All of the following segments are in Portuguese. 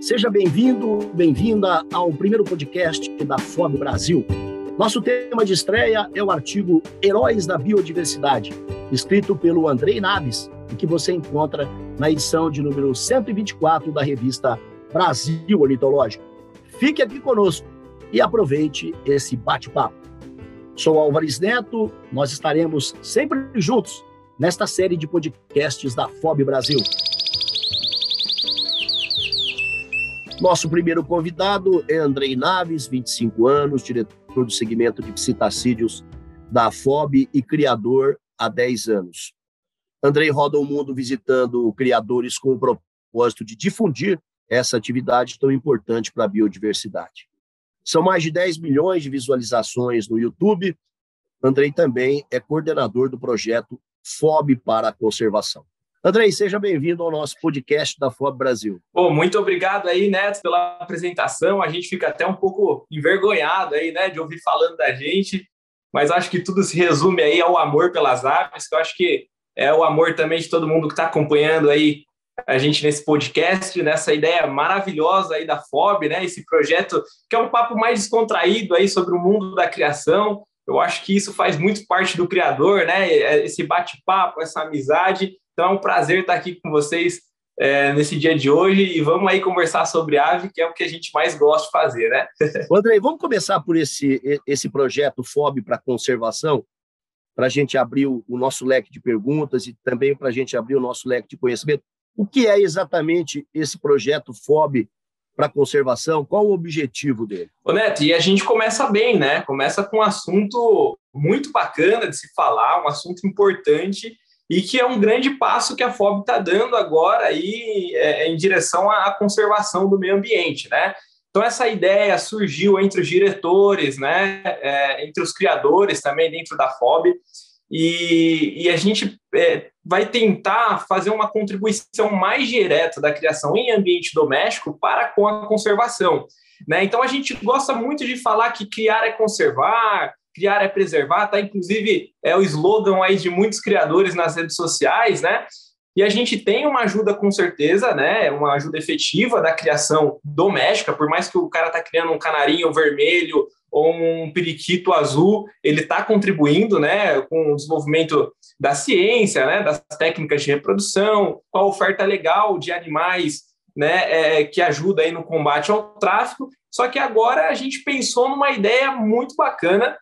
Seja bem-vindo, bem-vinda ao primeiro podcast da FOB Brasil. Nosso tema de estreia é o artigo Heróis da Biodiversidade, escrito pelo Andrei Naves, e que você encontra na edição de número 124 da revista Brasil Ornitológico. Fique aqui conosco e aproveite esse bate-papo. Sou Álvares Neto, nós estaremos sempre juntos nesta série de podcasts da FOB Brasil. Nosso primeiro convidado é Andrei Naves, 25 anos, diretor do segmento de psitacídeos da FOB e criador há 10 anos. Andrei roda o mundo visitando criadores com o propósito de difundir essa atividade tão importante para a biodiversidade. São mais de 10 milhões de visualizações no YouTube. Andrei também é coordenador do projeto FOB para a Conservação. Andrei, seja bem-vindo ao nosso podcast da FOB Brasil. Bom, muito obrigado aí, Neto, pela apresentação. A gente fica até um pouco envergonhado aí, né, de ouvir falando da gente, mas acho que tudo se resume aí ao amor pelas aves, que eu acho que é o amor também de todo mundo que está acompanhando aí a gente nesse podcast, nessa ideia maravilhosa aí da FOB, né, esse projeto que é um papo mais descontraído aí sobre o mundo da criação. Eu acho que isso faz muito parte do criador, né, esse bate-papo, essa amizade então é um prazer estar aqui com vocês é, nesse dia de hoje e vamos aí conversar sobre ave, que é o que a gente mais gosta de fazer, né? Andrei, vamos começar por esse, esse projeto FOB para conservação, para a gente abrir o, o, nosso leque de perguntas e também para a gente abrir o nosso leque de conhecimento. O que é exatamente esse projeto FOB para conservação? Qual o objetivo dele? Ô Neto, e a gente começa bem, né? Começa com um assunto muito bacana de se falar, um assunto importante e que é um grande passo que a FOB está dando agora aí, é, em direção à conservação do meio ambiente, né? Então, essa ideia surgiu entre os diretores, né, é, entre os criadores também dentro da FOB, e, e a gente é, vai tentar fazer uma contribuição mais direta da criação em ambiente doméstico para com a conservação. Né? Então, a gente gosta muito de falar que criar é conservar, criar é preservar, tá? Inclusive é o slogan aí de muitos criadores nas redes sociais, né? E a gente tem uma ajuda com certeza, né? Uma ajuda efetiva da criação doméstica, por mais que o cara tá criando um canarinho vermelho ou um periquito azul, ele está contribuindo, né, com o desenvolvimento da ciência, né, das técnicas de reprodução, com a oferta legal de animais, né, é, que ajuda aí no combate ao tráfico. Só que agora a gente pensou numa ideia muito bacana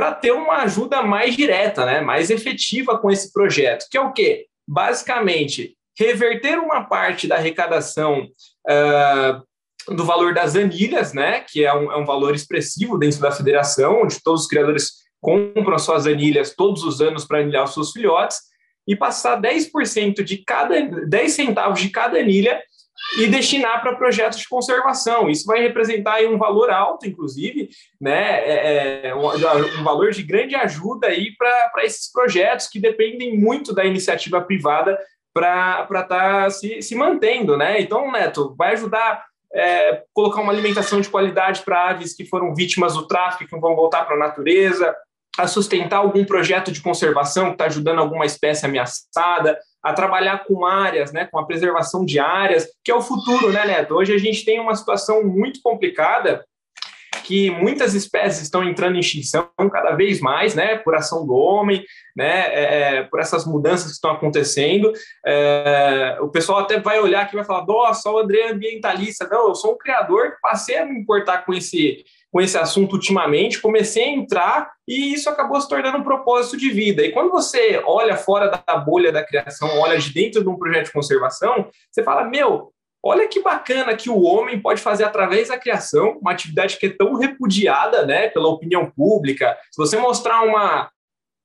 para ter uma ajuda mais direta, né, mais efetiva com esse projeto, que é o quê? Basicamente, reverter uma parte da arrecadação uh, do valor das anilhas, né, que é um, é um valor expressivo dentro da federação, onde todos os criadores compram suas anilhas todos os anos para anilhar os seus filhotes, e passar 10% de cada 10 centavos de cada anilha e destinar para projetos de conservação. Isso vai representar um valor alto, inclusive, né, é, é um, um, valor de grande ajuda para esses projetos que dependem muito da iniciativa privada para estar tá se, se mantendo. Né? Então, Neto, vai ajudar é, colocar uma alimentação de qualidade para aves que foram vítimas do tráfico, que vão voltar para a natureza, a sustentar algum projeto de conservação que está ajudando alguma espécie ameaçada, a trabalhar com áreas, né, com a preservação de áreas, que é o futuro, né, Neto? Hoje a gente tem uma situação muito complicada que muitas espécies estão entrando em extinção cada vez mais, né, por ação do homem, né, é, é por essas mudanças que estão acontecendo. É, o pessoal até vai olhar aqui e vai falar: nossa, o André é ambientalista. Não, eu sou um criador que passei a me importar com esse com esse assunto ultimamente, comecei a entrar e isso acabou se tornando um propósito de vida. E quando você olha fora da bolha da criação, olha de dentro de um projeto de conservação, você fala: meu, olha que bacana que o homem pode fazer através da criação, uma atividade que é tão repudiada né, pela opinião pública. Se você mostrar uma,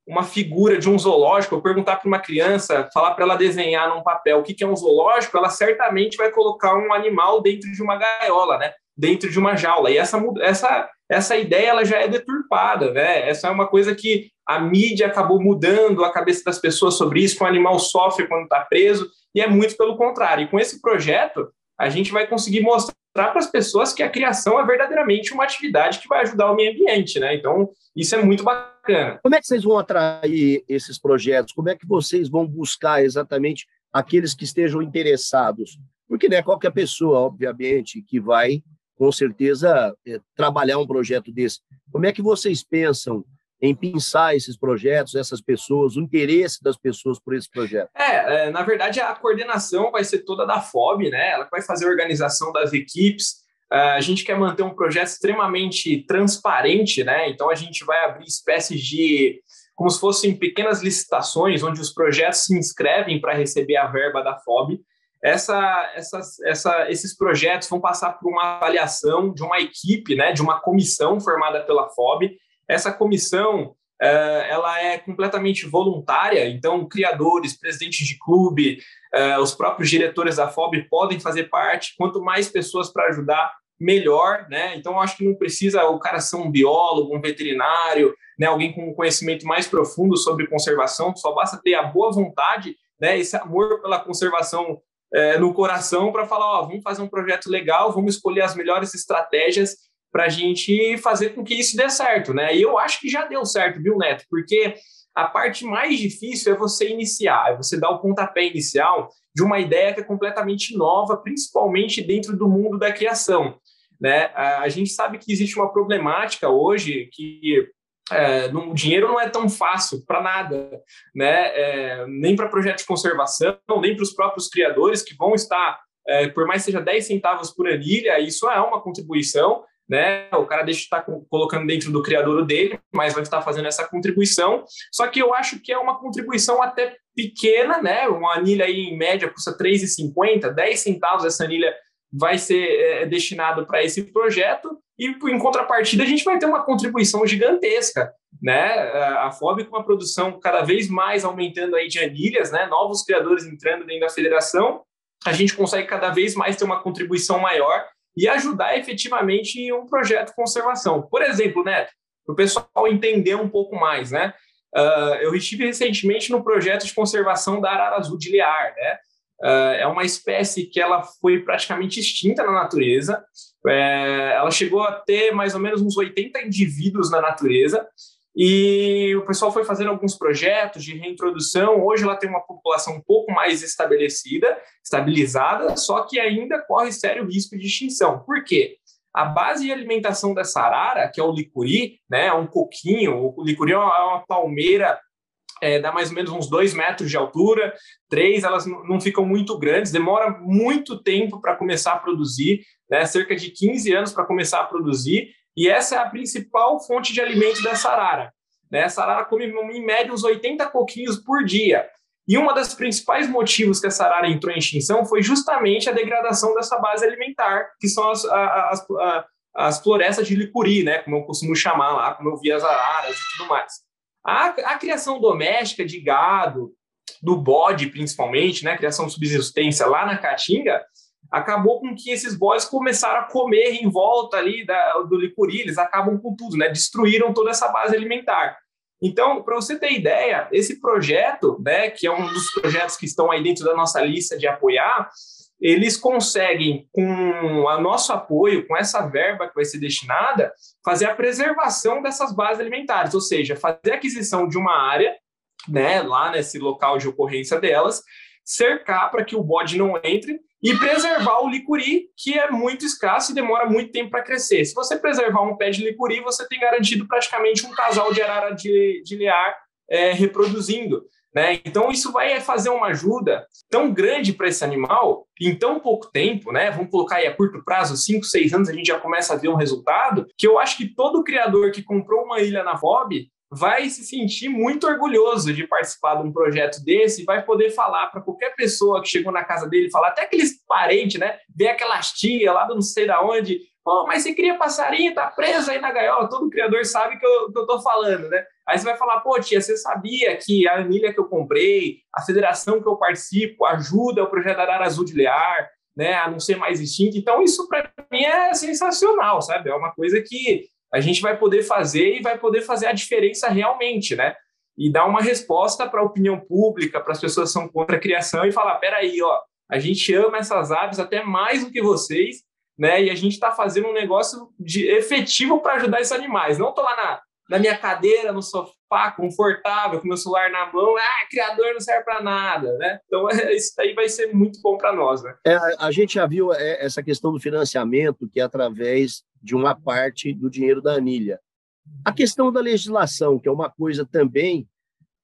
uma figura de um zoológico, eu perguntar para uma criança, falar para ela desenhar num papel o que é um zoológico, ela certamente vai colocar um animal dentro de uma gaiola, né? Dentro de uma jaula. E essa, essa, essa ideia ela já é deturpada, né? Essa é uma coisa que a mídia acabou mudando a cabeça das pessoas sobre isso, que o animal sofre quando está preso, e é muito pelo contrário. E com esse projeto, a gente vai conseguir mostrar para as pessoas que a criação é verdadeiramente uma atividade que vai ajudar o meio ambiente, né? Então, isso é muito bacana. Como é que vocês vão atrair esses projetos? Como é que vocês vão buscar exatamente aqueles que estejam interessados? porque não é qualquer pessoa, obviamente, que vai, com certeza, é, trabalhar um projeto desse. Como é que vocês pensam em pensar esses projetos, essas pessoas, o interesse das pessoas por esse projeto? É, é, na verdade, a coordenação vai ser toda da FOB, né? Ela vai fazer a organização das equipes. É, a gente quer manter um projeto extremamente transparente, né? Então, a gente vai abrir espécies de como se fossem pequenas licitações, onde os projetos se inscrevem para receber a verba da FOB. Essa, essas, essa, esses projetos vão passar por uma avaliação de uma equipe, né, de uma comissão formada pela FOB. Essa comissão uh, ela é completamente voluntária, então criadores, presidentes de clube, uh, os próprios diretores da FOB podem fazer parte. Quanto mais pessoas para ajudar, melhor, né? Então acho que não precisa o cara ser um biólogo, um veterinário, né? Alguém com um conhecimento mais profundo sobre conservação. Só basta ter a boa vontade, né? Esse amor pela conservação é, no coração para falar, ó, vamos fazer um projeto legal, vamos escolher as melhores estratégias para a gente fazer com que isso dê certo, né? E eu acho que já deu certo, viu, Neto? Porque a parte mais difícil é você iniciar, é você dar o pontapé inicial de uma ideia que é completamente nova, principalmente dentro do mundo da criação. Né? A gente sabe que existe uma problemática hoje que é, o dinheiro não é tão fácil para nada, né? É, nem para projetos de conservação, nem para os próprios criadores que vão estar, é, por mais seja 10 centavos por anilha, isso é uma contribuição, né? O cara deixa de estar colocando dentro do criador dele, mas vai estar fazendo essa contribuição. Só que eu acho que é uma contribuição até pequena, né? Uma anilha aí em média custa 3,50, 10 centavos essa anilha vai ser é, destinado para esse projeto e em contrapartida a gente vai ter uma contribuição gigantesca, né? A FOB com uma produção cada vez mais aumentando aí de anilhas, né? Novos criadores entrando dentro da federação, a gente consegue cada vez mais ter uma contribuição maior e ajudar efetivamente em um projeto de conservação. Por exemplo, Neto, para o pessoal entender um pouco mais, né? Uh, eu estive recentemente no projeto de conservação da arara azul de Liar, né? Uh, é uma espécie que ela foi praticamente extinta na natureza. É, ela chegou a ter mais ou menos uns 80 indivíduos na natureza e o pessoal foi fazendo alguns projetos de reintrodução. Hoje ela tem uma população um pouco mais estabelecida, estabilizada, só que ainda corre sério risco de extinção. Por quê? A base de alimentação dessa arara, que é o licuri, né, é um coquinho, o licuri é uma, é uma palmeira é, dá mais ou menos uns dois metros de altura, três, elas não ficam muito grandes, demora muito tempo para começar a produzir, né, cerca de 15 anos para começar a produzir, e essa é a principal fonte de alimento dessa arara. Né? Essa arara come, em média, uns 80 coquinhos por dia. E um dos principais motivos que essa arara entrou em extinção foi justamente a degradação dessa base alimentar, que são as, as, as, as florestas de licuri, né? como eu costumo chamar lá, como eu vi as araras e tudo mais. A, a criação doméstica de gado, do bode principalmente, né? criação de subsistência lá na Caatinga, acabou com que esses boys começaram a comer em volta ali da, do licuri, eles acabam com tudo, né? Destruíram toda essa base alimentar. Então, para você ter ideia, esse projeto, né, que é um dos projetos que estão aí dentro da nossa lista de apoiar, eles conseguem, com o nosso apoio, com essa verba que vai ser destinada, fazer a preservação dessas bases alimentares, ou seja, fazer a aquisição de uma área, né, lá nesse local de ocorrência delas, cercar para que o bode não entre e preservar o licuri, que é muito escasso e demora muito tempo para crescer. Se você preservar um pé de licuri, você tem garantido praticamente um casal de arara de, de liar é, reproduzindo. Né? Então, isso vai fazer uma ajuda tão grande para esse animal em tão pouco tempo, né? Vamos colocar aí a curto prazo, 5, 6 anos, a gente já começa a ver um resultado, que eu acho que todo criador que comprou uma ilha na FOB vai se sentir muito orgulhoso de participar de um projeto desse e vai poder falar para qualquer pessoa que chegou na casa dele, falar até aqueles parentes, né? Ver aquelas tia lá do não sei da onde, mas você cria passarinho, tá preso aí na gaiola, todo criador sabe que eu, que eu tô falando, né? Aí você vai falar, pô, tia, você sabia que a anilha que eu comprei, a federação que eu participo, ajuda o projeto Arara Azul de Lear, né, a não ser mais extinto. Então, isso para mim é sensacional, sabe? É uma coisa que a gente vai poder fazer e vai poder fazer a diferença realmente, né? E dar uma resposta para a opinião pública, para as pessoas que são contra a criação e falar: peraí, ó, a gente ama essas aves até mais do que vocês, né? E a gente está fazendo um negócio de efetivo para ajudar esses animais. Não estou lá na, na minha cadeira, no sofá, confortável, com meu celular na mão, ah, criador não serve para nada, né? Então, isso daí vai ser muito bom para nós, né? É, a gente já viu é, essa questão do financiamento, que é através de uma parte do dinheiro da anilha. A questão da legislação, que é uma coisa também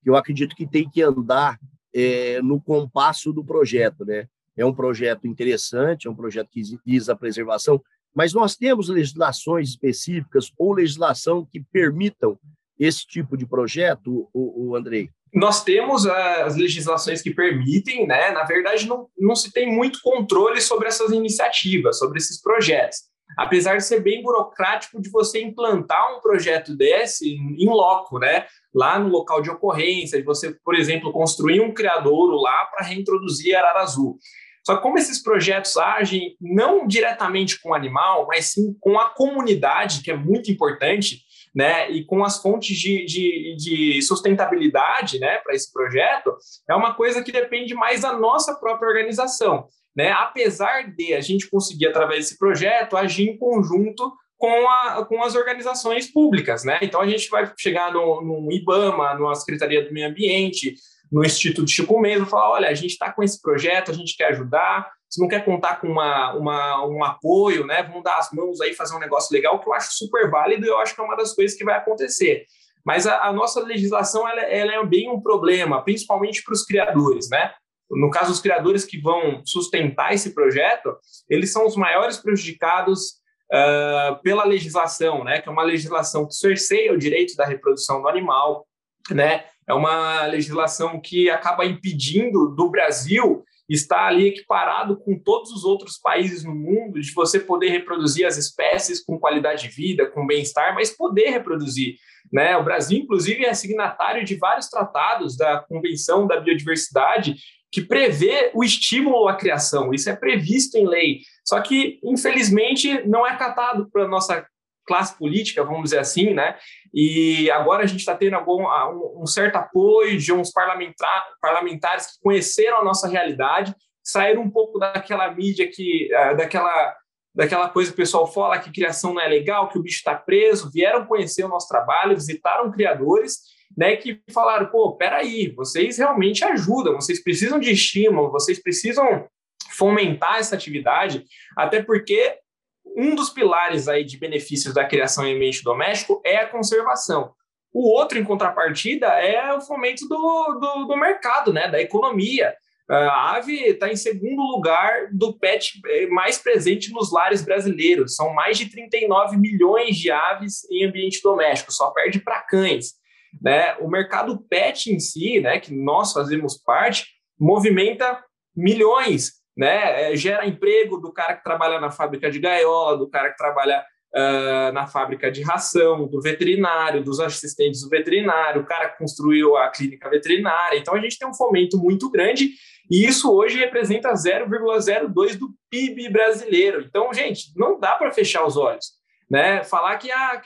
que eu acredito que tem que andar é, no compasso do projeto, né? É um projeto interessante, é um projeto que visa a preservação, mas nós temos legislações específicas ou legislação que permitam esse tipo de projeto, o, o Andrei? Nós temos as legislações que permitem, né? Na verdade, não, não se tem muito controle sobre essas iniciativas, sobre esses projetos. Apesar de ser bem burocrático de você implantar um projeto desse em loco, né? Lá no local de ocorrência, de você, por exemplo, construir um criadouro lá para reintroduzir arara azul. Só que como esses projetos agem não diretamente com o animal, mas sim com a comunidade, que é muito importante, né, e com as fontes de, de, de sustentabilidade né, para esse projeto, é uma coisa que depende mais da nossa própria organização. Né? Apesar de a gente conseguir, através desse projeto, agir em conjunto com, a, com as organizações públicas. Né? Então, a gente vai chegar no, no IBAMA, na Secretaria do Meio Ambiente, no Instituto Chico Mendes, falar, olha, a gente está com esse projeto, a gente quer ajudar, se não quer contar com uma, uma, um apoio, né, vamos dar as mãos aí, fazer um negócio legal, que eu acho super válido e eu acho que é uma das coisas que vai acontecer. Mas a, a nossa legislação ela, ela, é bem um problema, principalmente para os criadores, né? No caso, os criadores que vão sustentar esse projeto, eles são os maiores prejudicados uh, pela legislação, né? Que é uma legislação que cerceia o direito da reprodução do animal, né? É uma legislação que acaba impedindo do Brasil está ali equiparado com todos os outros países no mundo, de você poder reproduzir as espécies com qualidade de vida, com bem-estar, mas poder reproduzir. Né? O Brasil, inclusive, é signatário de vários tratados da Convenção da Biodiversidade que prevê o estímulo à criação. Isso é previsto em lei. Só que, infelizmente, não é catado para nossa classe política, vamos dizer assim, né? E agora a gente está tendo algum, um, certo apoio de uns parlamentar, parlamentares que conheceram a nossa realidade, saíram um pouco daquela mídia que, uh, daquela, daquela coisa que o pessoal fala que criação não é legal, que o bicho está preso, vieram conhecer o nosso trabalho, visitaram criadores, né? Que falaram, pô, peraí, vocês realmente ajudam, vocês precisam de estímulo, vocês precisam fomentar essa atividade, até porque um dos pilares aí de benefícios da criação em ambiente doméstico é a conservação. O outro, em contrapartida, é o fomento do, do, do mercado, né, da economia. A ave está em segundo lugar do pet eh, mais presente nos lares brasileiros. São mais de 39 milhões de aves em ambiente doméstico, só perde para cães. Né? O mercado pet em si, né, que nós fazemos parte, movimenta milhões né? É, gera emprego do cara que trabalha na fábrica de gaiola, do cara que trabalha uh, na fábrica de ração, do veterinário, dos assistentes do veterinário, o cara que construiu a clínica veterinária. Então a gente tem um fomento muito grande e isso hoje representa 0,02 do PIB brasileiro. Então, gente, não dá para fechar os olhos. Né? Falar que, ah,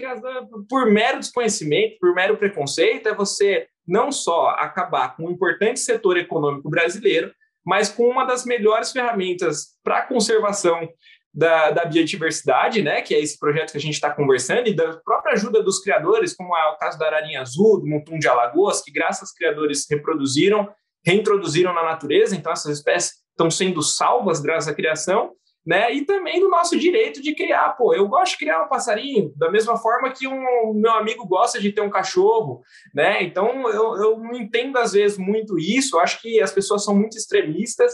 por mero desconhecimento, por mero preconceito, é você não só acabar com um importante setor econômico brasileiro, mas com uma das melhores ferramentas para a conservação da, da, biodiversidade, né, que é esse projeto que a gente está conversando, e da própria ajuda dos criadores, como é o caso da ararinha azul, do montum de Alagoas, que graças aos criadores reproduziram, reintroduziram na natureza, então essas espécies estão sendo salvas graças à criação, né? E também do nosso direito de criar. Pô, eu gosto de criar um passarinho da mesma forma que um meu amigo gosta de ter um cachorro, né? Então eu, eu não entendo às vezes muito isso. Eu acho que as pessoas são muito extremistas,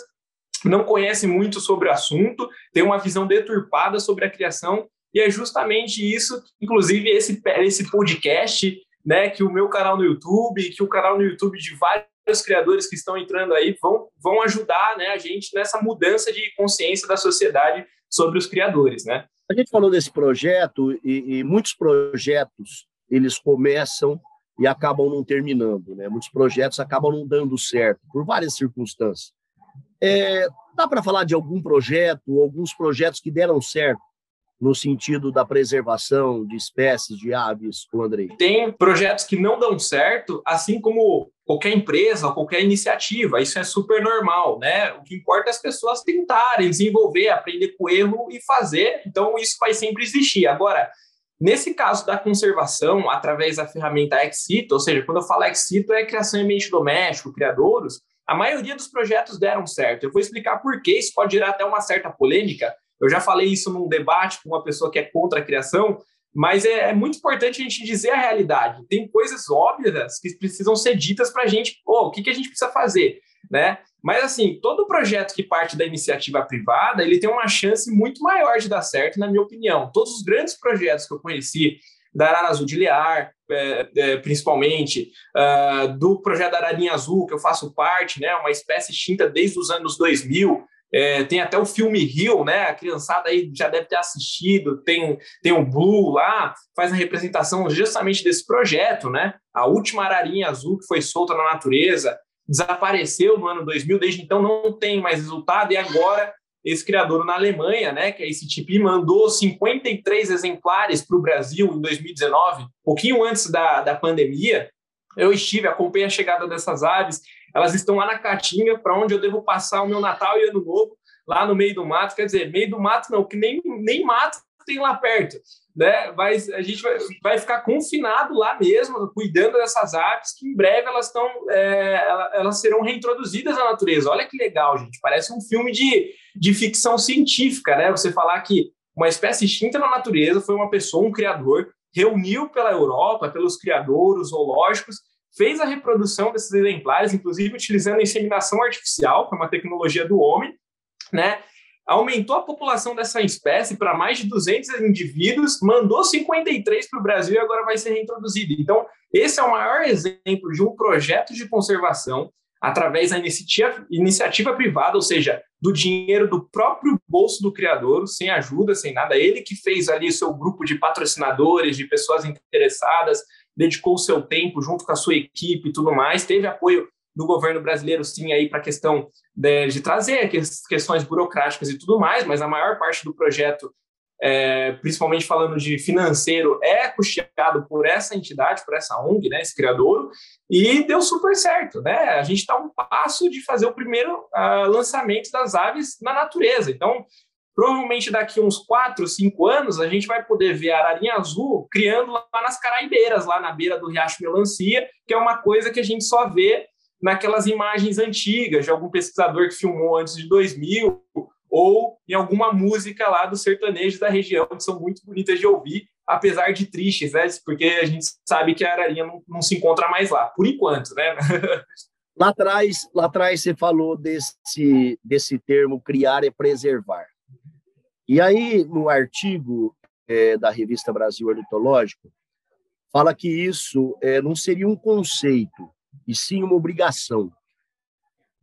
não conhecem muito sobre o assunto, têm uma visão deturpada sobre a criação. E é justamente isso, inclusive esse esse podcast, né? Que o meu canal no YouTube, que o canal no YouTube de vários os criadores que estão entrando aí vão, vão ajudar né, a gente nessa mudança de consciência da sociedade sobre os criadores. Né? A gente falou desse projeto e, e muitos projetos eles começam e acabam não terminando. Né? Muitos projetos acabam não dando certo por várias circunstâncias. É, dá para falar de algum projeto, alguns projetos que deram certo no sentido da preservação de espécies de aves, o Andrei? Tem projetos que não dão certo, assim como qualquer empresa, qualquer iniciativa, isso é super normal, né? O que importa é as pessoas tentarem desenvolver, aprender com o erro e fazer, então isso vai sempre existir. Agora, Nesse caso da conservação, através da ferramenta Exito, ou seja, quando eu falo Exito, é criação em ambiente doméstico, criadouros, a maioria dos projetos deram certo. Eu vou explicar por que isso pode gerar até uma certa polêmica. Eu já falei isso num debate com uma pessoa que é contra a criação, mas é, é muito importante a gente dizer a realidade. Tem coisas óbvias que precisam ser ditas para a gente, oh, o que, que a gente precisa fazer, né? Mas, assim, todo projeto que parte da iniciativa privada, ele tem uma chance muito maior de dar certo, na minha opinião. Todos os grandes projetos que eu conheci, da Arara Azul de Lear, é, é, principalmente, uh, do projeto da Ararinha Azul, que eu faço parte, né, uma espécie extinta desde os anos 2000, é, tem até o filme Rio, né? A criançada aí já deve ter assistido. Tem, tem o Blue lá, faz a representação justamente desse projeto, né? A última ararinha azul que foi solta na natureza desapareceu no ano 2000, desde então não tem mais resultado, e agora esse criador na Alemanha, né, que é esse tipo, mandou 53 exemplares para o Brasil em 2019, pouquinho antes da, da pandemia. Eu estive, acompanhei a chegada dessas aves, elas estão lá na Caatinga, para onde eu devo passar o meu Natal e Ano Novo, lá no meio do mato, quer dizer, meio do mato não, que nem, nem mato tem lá perto né? Mas a gente vai, vai ficar confinado lá mesmo, cuidando dessas aves, que em breve elas estão, é, elas serão reintroduzidas à natureza. Olha que legal, gente. Parece um filme de, de ficção científica, né? Você falar que uma espécie extinta na natureza foi uma pessoa, um criador, reuniu pela Europa, pelos criadores zoológicos, fez a reprodução desses exemplares, inclusive utilizando a inseminação artificial, que é uma tecnologia do homem, né? aumentou a população dessa espécie para mais de 200 indivíduos, mandou 53 para o Brasil e agora vai ser reintroduzido. Então, esse é o maior exemplo de um projeto de conservação através da iniciativa, iniciativa privada, ou seja, do dinheiro do próprio bolso do criador, sem ajuda, sem nada. Ele que fez ali o seu grupo de patrocinadores, de pessoas interessadas, dedicou o seu tempo junto com a sua equipe e tudo mais, teve apoio do governo brasileiro, sim, aí para a questão de, de, trazer questões burocráticas e tudo mais, mas a maior parte do projeto, é, principalmente falando de financeiro, é custeado por essa entidade, por essa ONG, né, esse criador, e deu super certo, né? A gente está um passo de fazer o primeiro uh, lançamento das aves na natureza. Então, provavelmente daqui uns quatro, cinco anos, a gente vai poder ver a ararinha azul criando lá nas caraibeiras, lá na beira do Riacho Melancia, que é uma coisa que a gente só vê naquelas imagens antigas de algum pesquisador que filmou antes de 2000 ou em alguma música lá do sertanejo da região, que são muito bonitas de ouvir, apesar de tristes, né? Porque a gente sabe que a ararinha não, não se encontra mais lá, por enquanto, né? lá atrás, lá atrás você falou desse, desse termo criar e preservar. E aí, no artigo é, da revista Brasil Ornitológico, fala que isso é, não seria um conceito, e sim uma obrigação.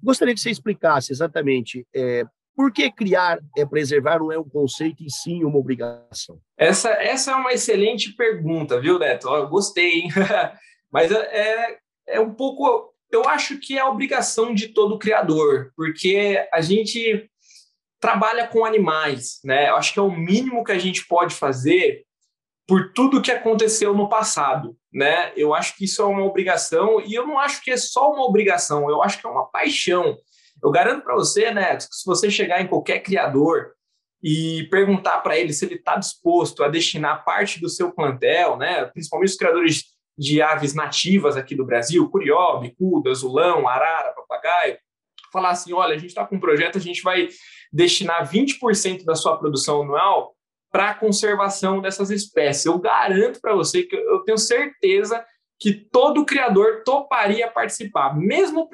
Gostaria que você explicasse exatamente é, por que criar é preservar não é um conceito e sim uma obrigação? Essa, essa é uma excelente pergunta, viu, Neto? Eu gostei, hein? Mas é, é, é um pouco. Eu acho que é a obrigação de todo criador, porque a gente trabalha com animais, né? Eu acho que é o mínimo que a gente pode fazer por tudo que aconteceu no passado, né? Eu acho que isso é uma obrigação e eu não acho que é só uma obrigação, eu acho que é uma paixão. Eu garanto para você, né, que se você chegar em qualquer criador e perguntar para ele se ele está disposto a destinar parte do seu plantel, né, principalmente os criadores de aves nativas aqui do Brasil, curió, bicuda, azulão, arara, papagaio, falar assim, olha, a gente está com um projeto, a gente vai destinar 20% da sua produção anual para a conservação dessas espécies. Eu garanto para você que eu tenho certeza que todo criador toparia participar, mesmo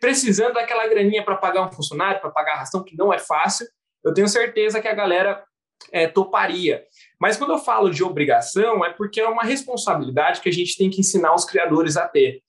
precisando daquela graninha para pagar um funcionário, para pagar a ração, que não é fácil, eu tenho certeza que a galera é, toparia. Mas quando eu falo de obrigação, é porque é uma responsabilidade que a gente tem que ensinar os criadores a ter.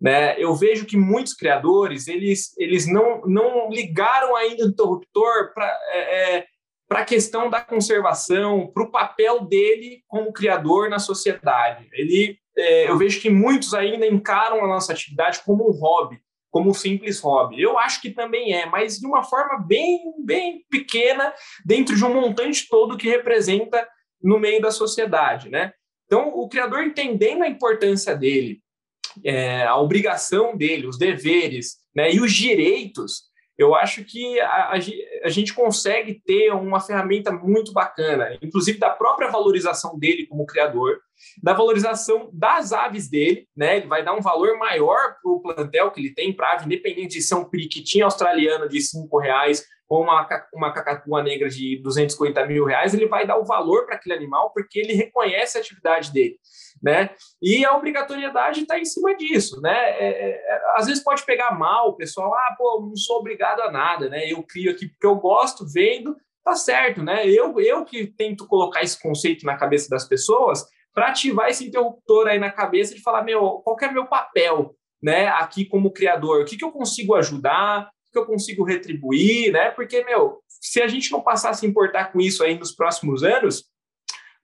Né? Eu vejo que muitos criadores eles, eles não, não ligaram ainda o interruptor para é, é a questão da conservação, para o papel dele como criador na sociedade. Ele, é, eu vejo que muitos ainda encaram a nossa atividade como um hobby, como um simples hobby. Eu acho que também é, mas de uma forma bem, bem pequena, dentro de um montante todo que representa no meio da sociedade, né? Então, o criador entendendo a importância dele, é, a obrigação dele, os deveres, né, e os direitos, eu acho que a, a, gente consegue ter uma ferramenta muito bacana, inclusive da própria valorização dele como criador, da valorização das aves dele, né? Ele vai dar um valor maior para o plantel que ele tem para ave, independente de ser um periquitinho australiano de cinco reais ou uma, uma cacatua negra de 250 mil reais, ele vai dar o valor para aquele animal porque ele reconhece a atividade dele, né? E a obrigatoriedade está em cima disso, né? É, é, é, às vezes pode pegar mal o pessoal, ah, pô, não sou obrigado a nada, né? Eu crio aqui porque eu gosto, vendo, tá certo, né? Eu, eu que tento colocar esse conceito na cabeça das pessoas para ativar esse interruptor aí na cabeça de falar, meu, qual é meu papel, né? Aqui como criador, o que, que eu consigo ajudar, que eu consigo retribuir, né? Porque, meu, se a gente não passar a se importar com isso aí nos próximos anos,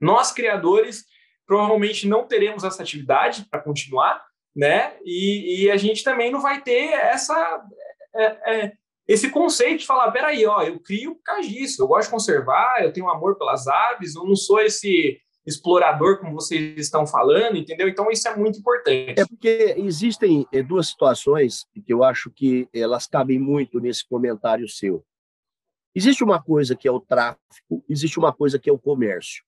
nós, criadores, provavelmente não teremos essa atividade para continuar, né? E, e, a gente também não vai ter essa, é, é, esse conceito de falar, peraí, ó, eu crio por causa disso, eu gosto de conservar, eu tenho amor pelas aves, eu não sou esse explorador, como vocês estão falando, entendeu? Então, isso é muito importante. É porque existem é, duas situações que eu acho que elas cabem muito nesse comentário seu. Existe uma coisa que é o tráfico, existe uma coisa que é o comércio.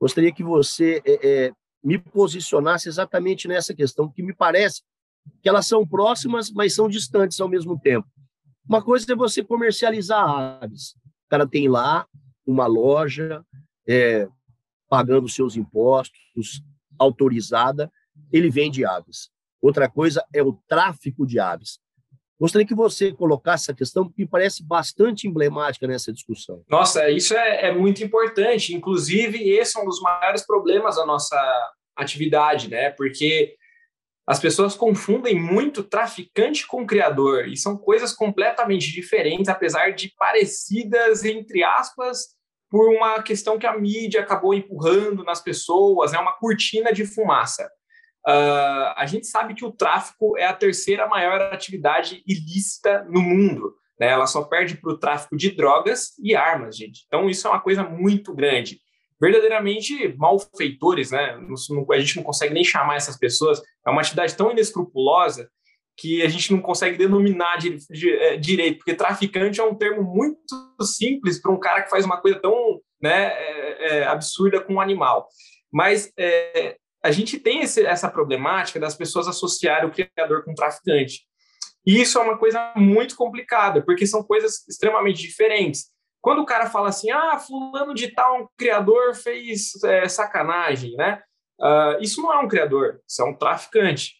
Gostaria que você é, é, me posicionasse exatamente nessa questão, que me parece que elas são próximas, mas são distantes ao mesmo tempo. Uma coisa é você comercializar aves. O cara tem lá uma loja, é, pagando seus impostos, autorizada, ele vende aves. Outra coisa é o tráfico de aves. Gostaria que você colocasse essa questão, que me parece bastante emblemática nessa discussão. Nossa, isso é, é, muito importante. Inclusive, esse é um dos maiores problemas da nossa atividade, né? Porque as pessoas confundem muito traficante com criador, e são coisas completamente diferentes, apesar de parecidas, entre aspas, por uma questão que a mídia acabou empurrando nas pessoas, é né, uma cortina de fumaça. Uh, a gente sabe que o tráfico é a terceira maior atividade ilícita no mundo. Né? Ela só perde para o tráfico de drogas e armas, gente. Então, isso é uma coisa muito grande. Verdadeiramente malfeitores, né? A gente não consegue nem chamar essas pessoas. É uma atividade tão inescrupulosa que a gente não consegue denominar de, de, é, direito, porque traficante é um termo muito simples para um cara que faz uma coisa tão né, é, é, absurda com um animal. Mas é, a gente tem esse, essa problemática das pessoas associarem o criador com o traficante. E isso é uma coisa muito complicada, porque são coisas extremamente diferentes. Quando o cara fala assim, ah, fulano de tal, um criador fez é, sacanagem, né? Uh, isso não é um criador, isso é um traficante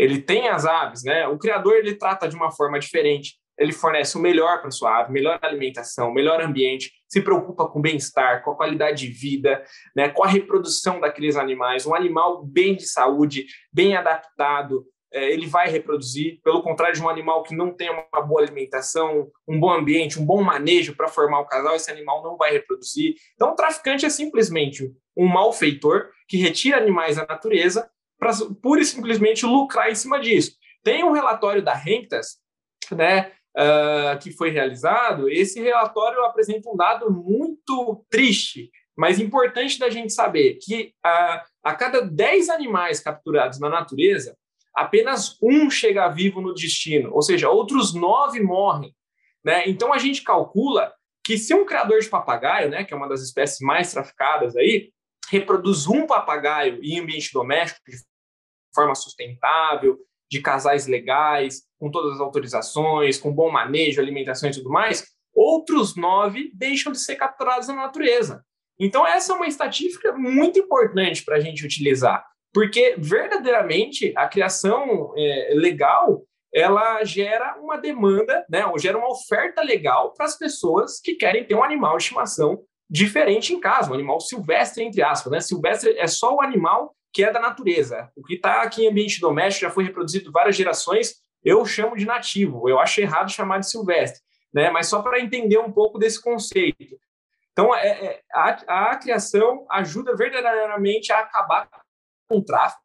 ele tem as aves, né? O criador ele trata de uma forma diferente. Ele fornece o melhor para sua ave, melhor alimentação, melhor ambiente, se preocupa com o bem-estar, com a qualidade de vida, né, com a reprodução daqueles animais. Um animal bem de saúde, bem adaptado, é, ele vai reproduzir. Pelo contrário de um animal que não tem uma boa alimentação, um bom ambiente, um bom manejo para formar o casal, esse animal não vai reproduzir. Então, o traficante é simplesmente um malfeitor que retira animais da natureza para pura e simplesmente lucrar em cima disso. Tem um relatório da Rentas, né, uh, que foi realizado. Esse relatório apresenta um dado muito triste, mas importante da gente saber que uh, a cada 10 animais capturados na natureza, apenas um chega vivo no destino, ou seja, outros nove morrem. Né? Então a gente calcula que se um criador de papagaio, né, que é uma das espécies mais traficadas aí, reproduz um papagaio em ambiente doméstico de forma sustentável, de casais legais, com todas as autorizações, com bom manejo, alimentação e tudo mais, outros nove deixam de ser capturados na natureza. Então, essa é uma estatística muito importante para a gente utilizar, porque verdadeiramente a criação é, legal ela gera uma demanda, né, ou gera uma oferta legal para as pessoas que querem ter um animal de estimação diferente em casa, um animal silvestre, entre aspas. Né? Silvestre é só o animal que é da natureza. O que está aqui em ambiente doméstico já foi reproduzido várias gerações, eu chamo de nativo. Eu acho errado chamar de silvestre, né? mas só para entender um pouco desse conceito. Então, é, é, a, a criação ajuda verdadeiramente a acabar com o tráfico,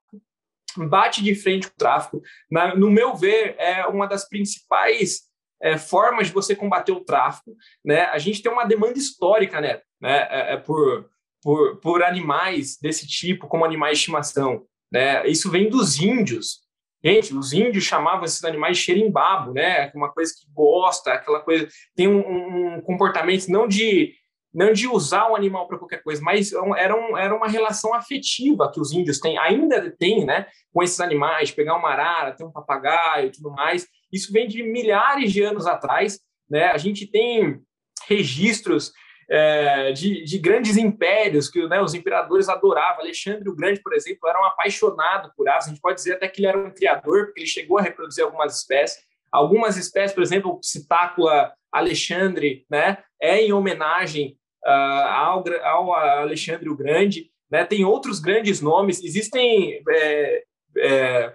bate de frente com o tráfico. Na, no meu ver, é uma das principais é, formas de você combater o tráfico. Né? A gente tem uma demanda histórica né? né? É, é por, por, por animais desse tipo, como animais de estimação. Né? Isso vem dos índios. Gente, os índios chamavam esses animais de xerimbabo, né? Uma coisa que gosta, aquela coisa tem um, um comportamento não de não de usar o animal para qualquer coisa, mas é era, um, era uma relação afetiva que os índios têm, ainda têm, né, com esses animais, pegar uma arara, ter um papagaio e tudo mais. Isso vem de milhares de anos atrás, né? A gente tem registros é, de, de, grandes impérios que né, os imperadores adoravam. Alexandre o Grande, por exemplo, era um apaixonado por aves. A gente pode dizer até que ele era um criador, porque ele chegou a reproduzir algumas espécies. Algumas espécies, por exemplo, o Psitácula Alexandre, né, é em homenagem uh, ao, ao, Alexandre o Grande. Né? Tem outros grandes nomes. Existem é, é,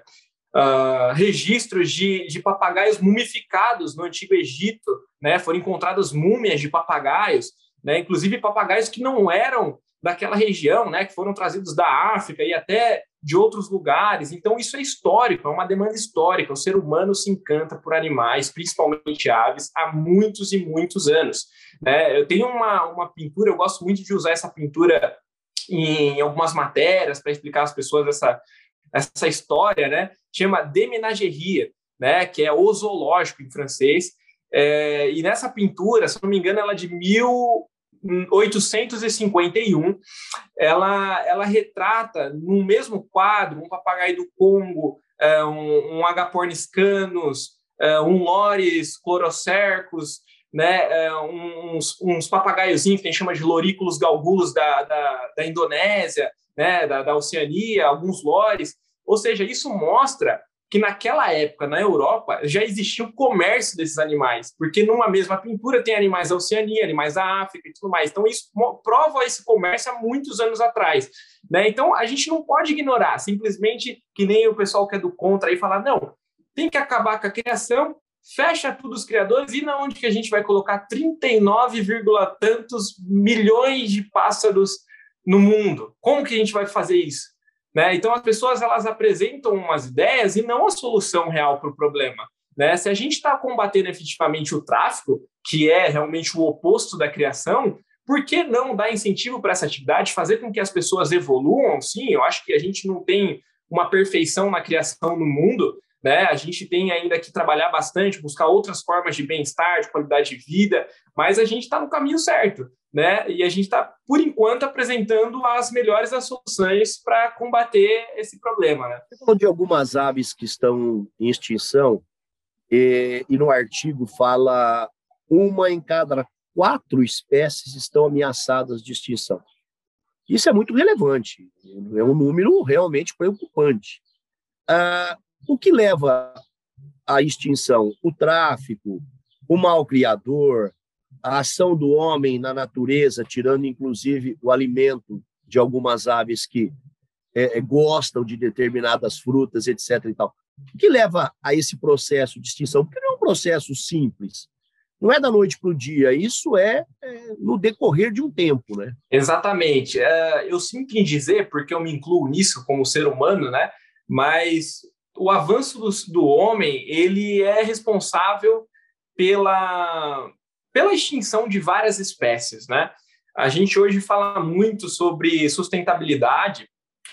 uh, registros de, de papagaios mumificados no Antigo Egito. Né? Foram encontradas múmias de papagaios né? inclusive papagaios que não eram daquela região, né? que foram trazidos da África e até de outros lugares. Então, isso é histórico, é uma demanda histórica. O ser humano se encanta por animais, principalmente aves, há muitos e muitos anos. Né? Eu tenho uma, uma pintura, eu gosto muito de usar essa pintura em algumas matérias para explicar às pessoas essa, essa história, né? Chama Demenagerie, né? Que é o zoológico em francês. É, e nessa pintura, se não me engano, ela é de 1851, ela, ela retrata no mesmo quadro um papagaio do Congo, é, um, um agaporniscanus, é, um lores clorocercus, né, é, uns, uns que a gente chama de lorículos galgulos da, da, da Indonésia, né, da, da Oceania, alguns lores. Ou seja, isso mostra que naquela época, na Europa, já existia o comércio desses animais, porque numa mesma pintura tem animais da Oceania, animais da África e tudo mais. Então, isso prova esse comércio há muitos anos atrás. Né? Então, a gente não pode ignorar, simplesmente que nem o pessoal que é do contra aí falar, não, tem que acabar com a criação, fecha tudo os criadores, e na onde que a gente vai colocar 39, tantos milhões de pássaros no mundo? Como que a gente vai fazer isso? Né? Então, as pessoas elas apresentam umas ideias e não a solução real para o problema. Né? Se a gente está combatendo efetivamente o tráfico, que é realmente o oposto da criação, por que não dar incentivo para essa atividade, fazer com que as pessoas evoluam? Sim, eu acho que a gente não tem uma perfeição na criação no mundo, né? A gente tem ainda que trabalhar bastante, buscar outras formas de bem-estar, de qualidade de vida, mas a gente está no caminho certo né? E a gente está, por enquanto, apresentando as melhores soluções para combater esse problema. Né? Você falou de algumas aves que estão em extinção, e, e no artigo fala uma em cada quatro espécies estão ameaçadas de extinção. Isso é muito relevante, é um número realmente preocupante. Ah, o que leva à extinção? O tráfico, o mal criador, a ação do homem na natureza, tirando inclusive o alimento de algumas aves que é, é, gostam de determinadas frutas, etc. E tal. O que leva a esse processo de extinção? Porque não é um processo simples. Não é da noite para o dia, isso é, é, no decorrer de um tempo, né? Exatamente. É, eu sinto em dizer, porque eu me incluo nisso como ser humano, né? Mas o avanço do, do homem, ele é responsável pela, pela extinção de várias espécies, né? A gente hoje fala muito sobre sustentabilidade,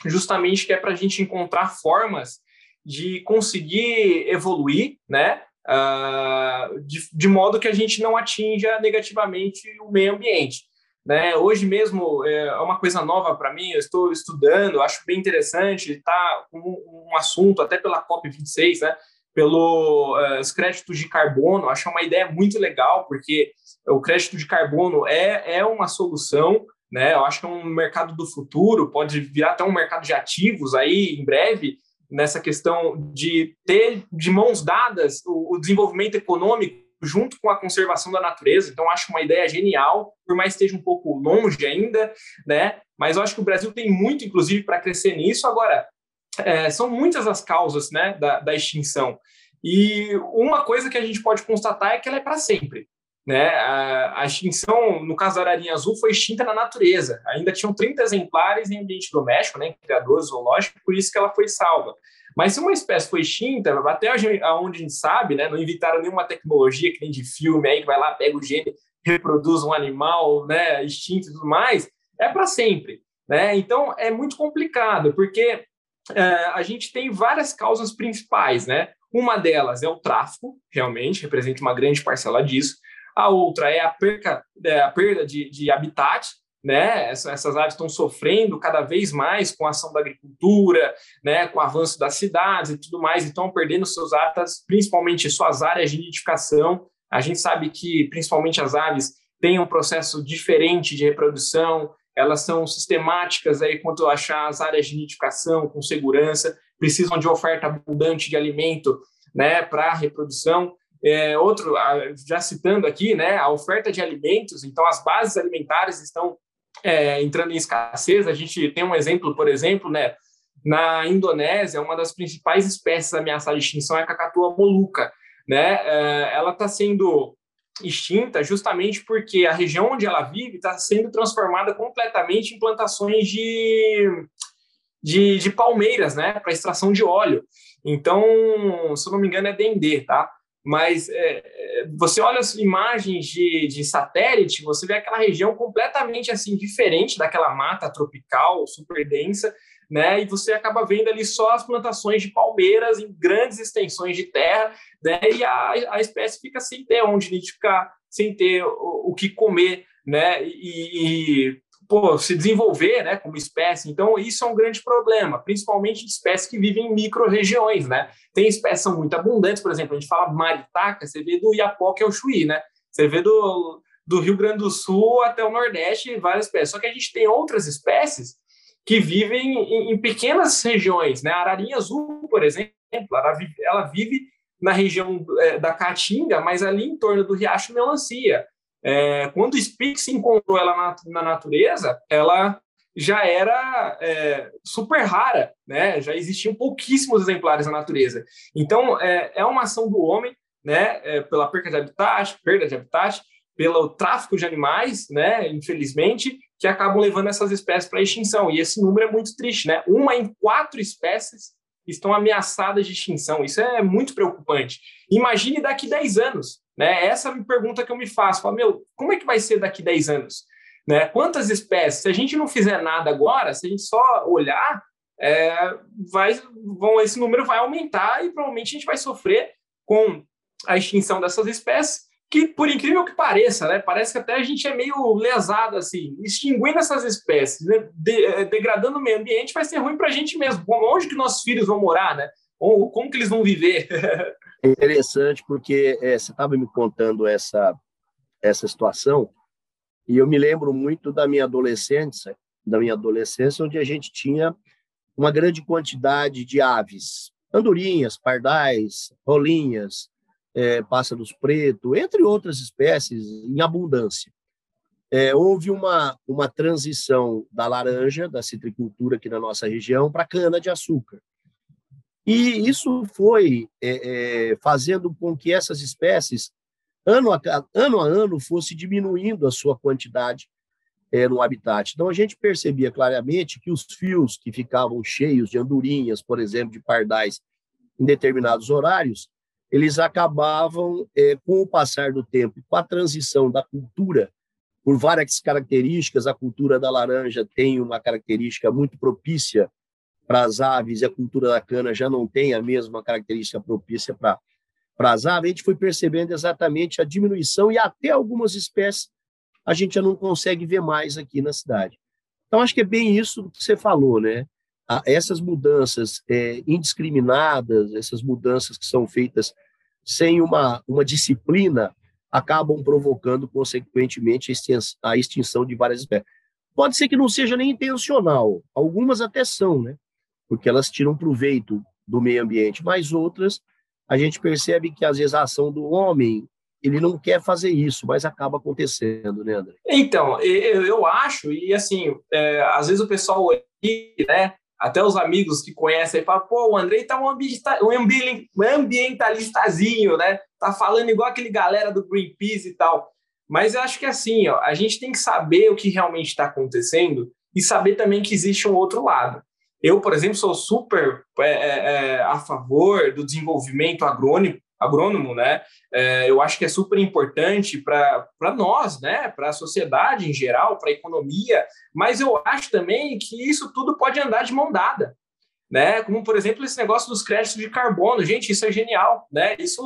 justamente que é para a gente encontrar formas de conseguir evoluir, né? Uh, de, de, modo que a gente não atinja negativamente o meio ambiente. Né? Hoje mesmo é uma coisa nova para mim, eu estou estudando, acho bem interessante, está um, um assunto até pela COP26, né? Pelos uh, eh, créditos de carbono. Acho uma ideia muito legal, porque o crédito de carbono é, é uma solução, né? Eu acho que é um mercado do futuro, pode virar até um mercado de ativos aí em breve, nessa questão de ter de mãos dadas o, o desenvolvimento econômico junto com a conservação da natureza. Então, acho uma ideia genial, por mais que esteja um pouco longe ainda, né? Mas eu acho que o Brasil tem muito, inclusive, para crescer nisso. Agora, é, são muitas as causas né, da, da, extinção. E uma coisa que a gente pode constatar é que ela é para sempre. Né? A, a, extinção, no caso da ararinha azul, foi extinta na natureza. Ainda tinham 30 exemplares em ambiente doméstico, né, em criador zoológico, por isso que ela foi salva. Mas se uma espécie foi extinta, até onde a gente sabe, né, não inventaram nenhuma tecnologia que nem de filme aí que vai lá, pega o gene, reproduz um animal né, extinto e tudo mais, é para sempre. Né? Então é muito complicado, porque a gente tem várias causas principais, né? Uma delas é o tráfico, realmente, representa uma grande parcela disso. A outra é a, perca, é a perda de, de habitat, né? essas áreas estão sofrendo cada vez mais com a ação da agricultura, né? com o avanço das cidades e tudo mais, estão perdendo seus hábitats, principalmente suas áreas de nidificação. A gente sabe que, principalmente as aves, têm um processo diferente de reprodução, elas são sistemáticas aí quanto a achar as áreas de nidificação com segurança, precisam de oferta abundante de alimento né, para reprodução. É, outro, já citando aqui, né, a oferta de alimentos, então as bases alimentares estão é, entrando em escassez. A gente tem um exemplo, por exemplo, né, na Indonésia, uma das principais espécies ameaçadas de extinção é a cacatua moluca. Né? É, ela está sendo extinta justamente porque a região onde ela vive está sendo transformada completamente em plantações de, de, de palmeiras, né, para extração de óleo. Então, se eu não me engano, é dendê, tá? Mas é, você olha as imagens de, de satélite, você vê aquela região completamente assim diferente daquela mata tropical super densa, né? E você acaba vendo ali só as plantações de palmeiras em grandes extensões de terra, né? E a, a espécie fica sem ter onde nidificar, sem ter o, o que comer, né? E, e pô, se desenvolver, né, como espécie. Então, isso é um grande problema, principalmente de espécies que vivem em micro-regiões, né? Tem espécies são muito abundantes, por exemplo, a gente fala maritaca, você vê do Iapó, que é o Chuí, né? Você vê do, do Rio Grande do Sul até o Nordeste, várias espécies. Só que a gente tem outras espécies que vivem em, em pequenas regiões, né? A ararinha azul, por exemplo, ela vive, ela vive na região é, da Caatinga, mas ali em torno do Riacho Melancia. É, quando o Spix encontrou ela na, na, natureza, ela já era é, super rara, né? Já existiam pouquíssimos exemplares na natureza. Então, é, é uma ação do homem, né? É, pela perda de habitat, perda de habitat, pelo tráfico de animais, né? Infelizmente, que acabam levando essas espécies para extinção. E esse número é muito triste, né? Uma em quatro espécies estão ameaçadas de extinção. Isso é muito preocupante. Imagine daqui 10 anos, né? Essa é a pergunta que eu me faço. Falo, meu, como é que vai ser daqui 10 anos? Né? Quantas espécies? Se a gente não fizer nada agora, se a gente só olhar, é, vai, vão, esse número vai aumentar e provavelmente a gente vai sofrer com a extinção dessas espécies que, por incrível que pareça, né, parece que até a gente é meio lesado, assim, extinguindo essas espécies, né, de, é, degradando o meio ambiente, vai ser ruim para a gente mesmo. Onde que nossos filhos vão morar, né? Ou como que eles vão viver? É interessante, porque é, você estava me contando essa, essa situação, e eu me lembro muito da minha adolescência, da minha adolescência, onde a gente tinha uma grande quantidade de aves, andorinhas, pardais, rolinhas, é, pássaros preto, entre outras espécies, em abundância. É, houve uma, uma transição da laranja, da citricultura aqui na nossa região, para cana-de-açúcar. E isso foi é, é, fazendo com que essas espécies, ano a, ano a ano, fosse diminuindo a sua quantidade é, no habitat. Então, a gente percebia claramente que os fios que ficavam cheios de andorinhas, por exemplo, de pardais, em determinados horários, eles acabavam, é, com o passar do tempo, com a transição da cultura, por várias características, a cultura da laranja tem uma característica muito propícia para as aves, e a cultura da cana já não tem a mesma característica propícia para para as aves, a gente foi percebendo exatamente a diminuição e até algumas espécies a gente já não consegue ver mais aqui na cidade. Então, acho que é bem isso que você falou, né? Essas mudanças é, indiscriminadas, essas mudanças que são feitas sem uma, uma disciplina, acabam provocando, consequentemente, a extinção de várias espécies. Pode ser que não seja nem intencional, algumas até são, né? porque elas tiram proveito do meio ambiente, mas outras a gente percebe que, às vezes, a ação do homem ele não quer fazer isso, mas acaba acontecendo, né, André? Então, eu, eu acho, e assim, é, às vezes o pessoal né, até os amigos que conhecem falam, pô, o Andrei tá um, um ambientalistazinho, né? Tá falando igual aquele galera do Greenpeace e tal. Mas eu acho que assim, ó, a gente tem que saber o que realmente está acontecendo e saber também que existe um outro lado. Eu, por exemplo, sou super é, é, é a favor do desenvolvimento agrônico agrônomo, né? É, eu acho que é super importante para nós, né? Para a sociedade em geral, para a economia, mas eu acho também que isso tudo pode andar de mão dada. né? Como, por exemplo, esse negócio dos créditos de carbono. Gente, isso é genial, né? Isso,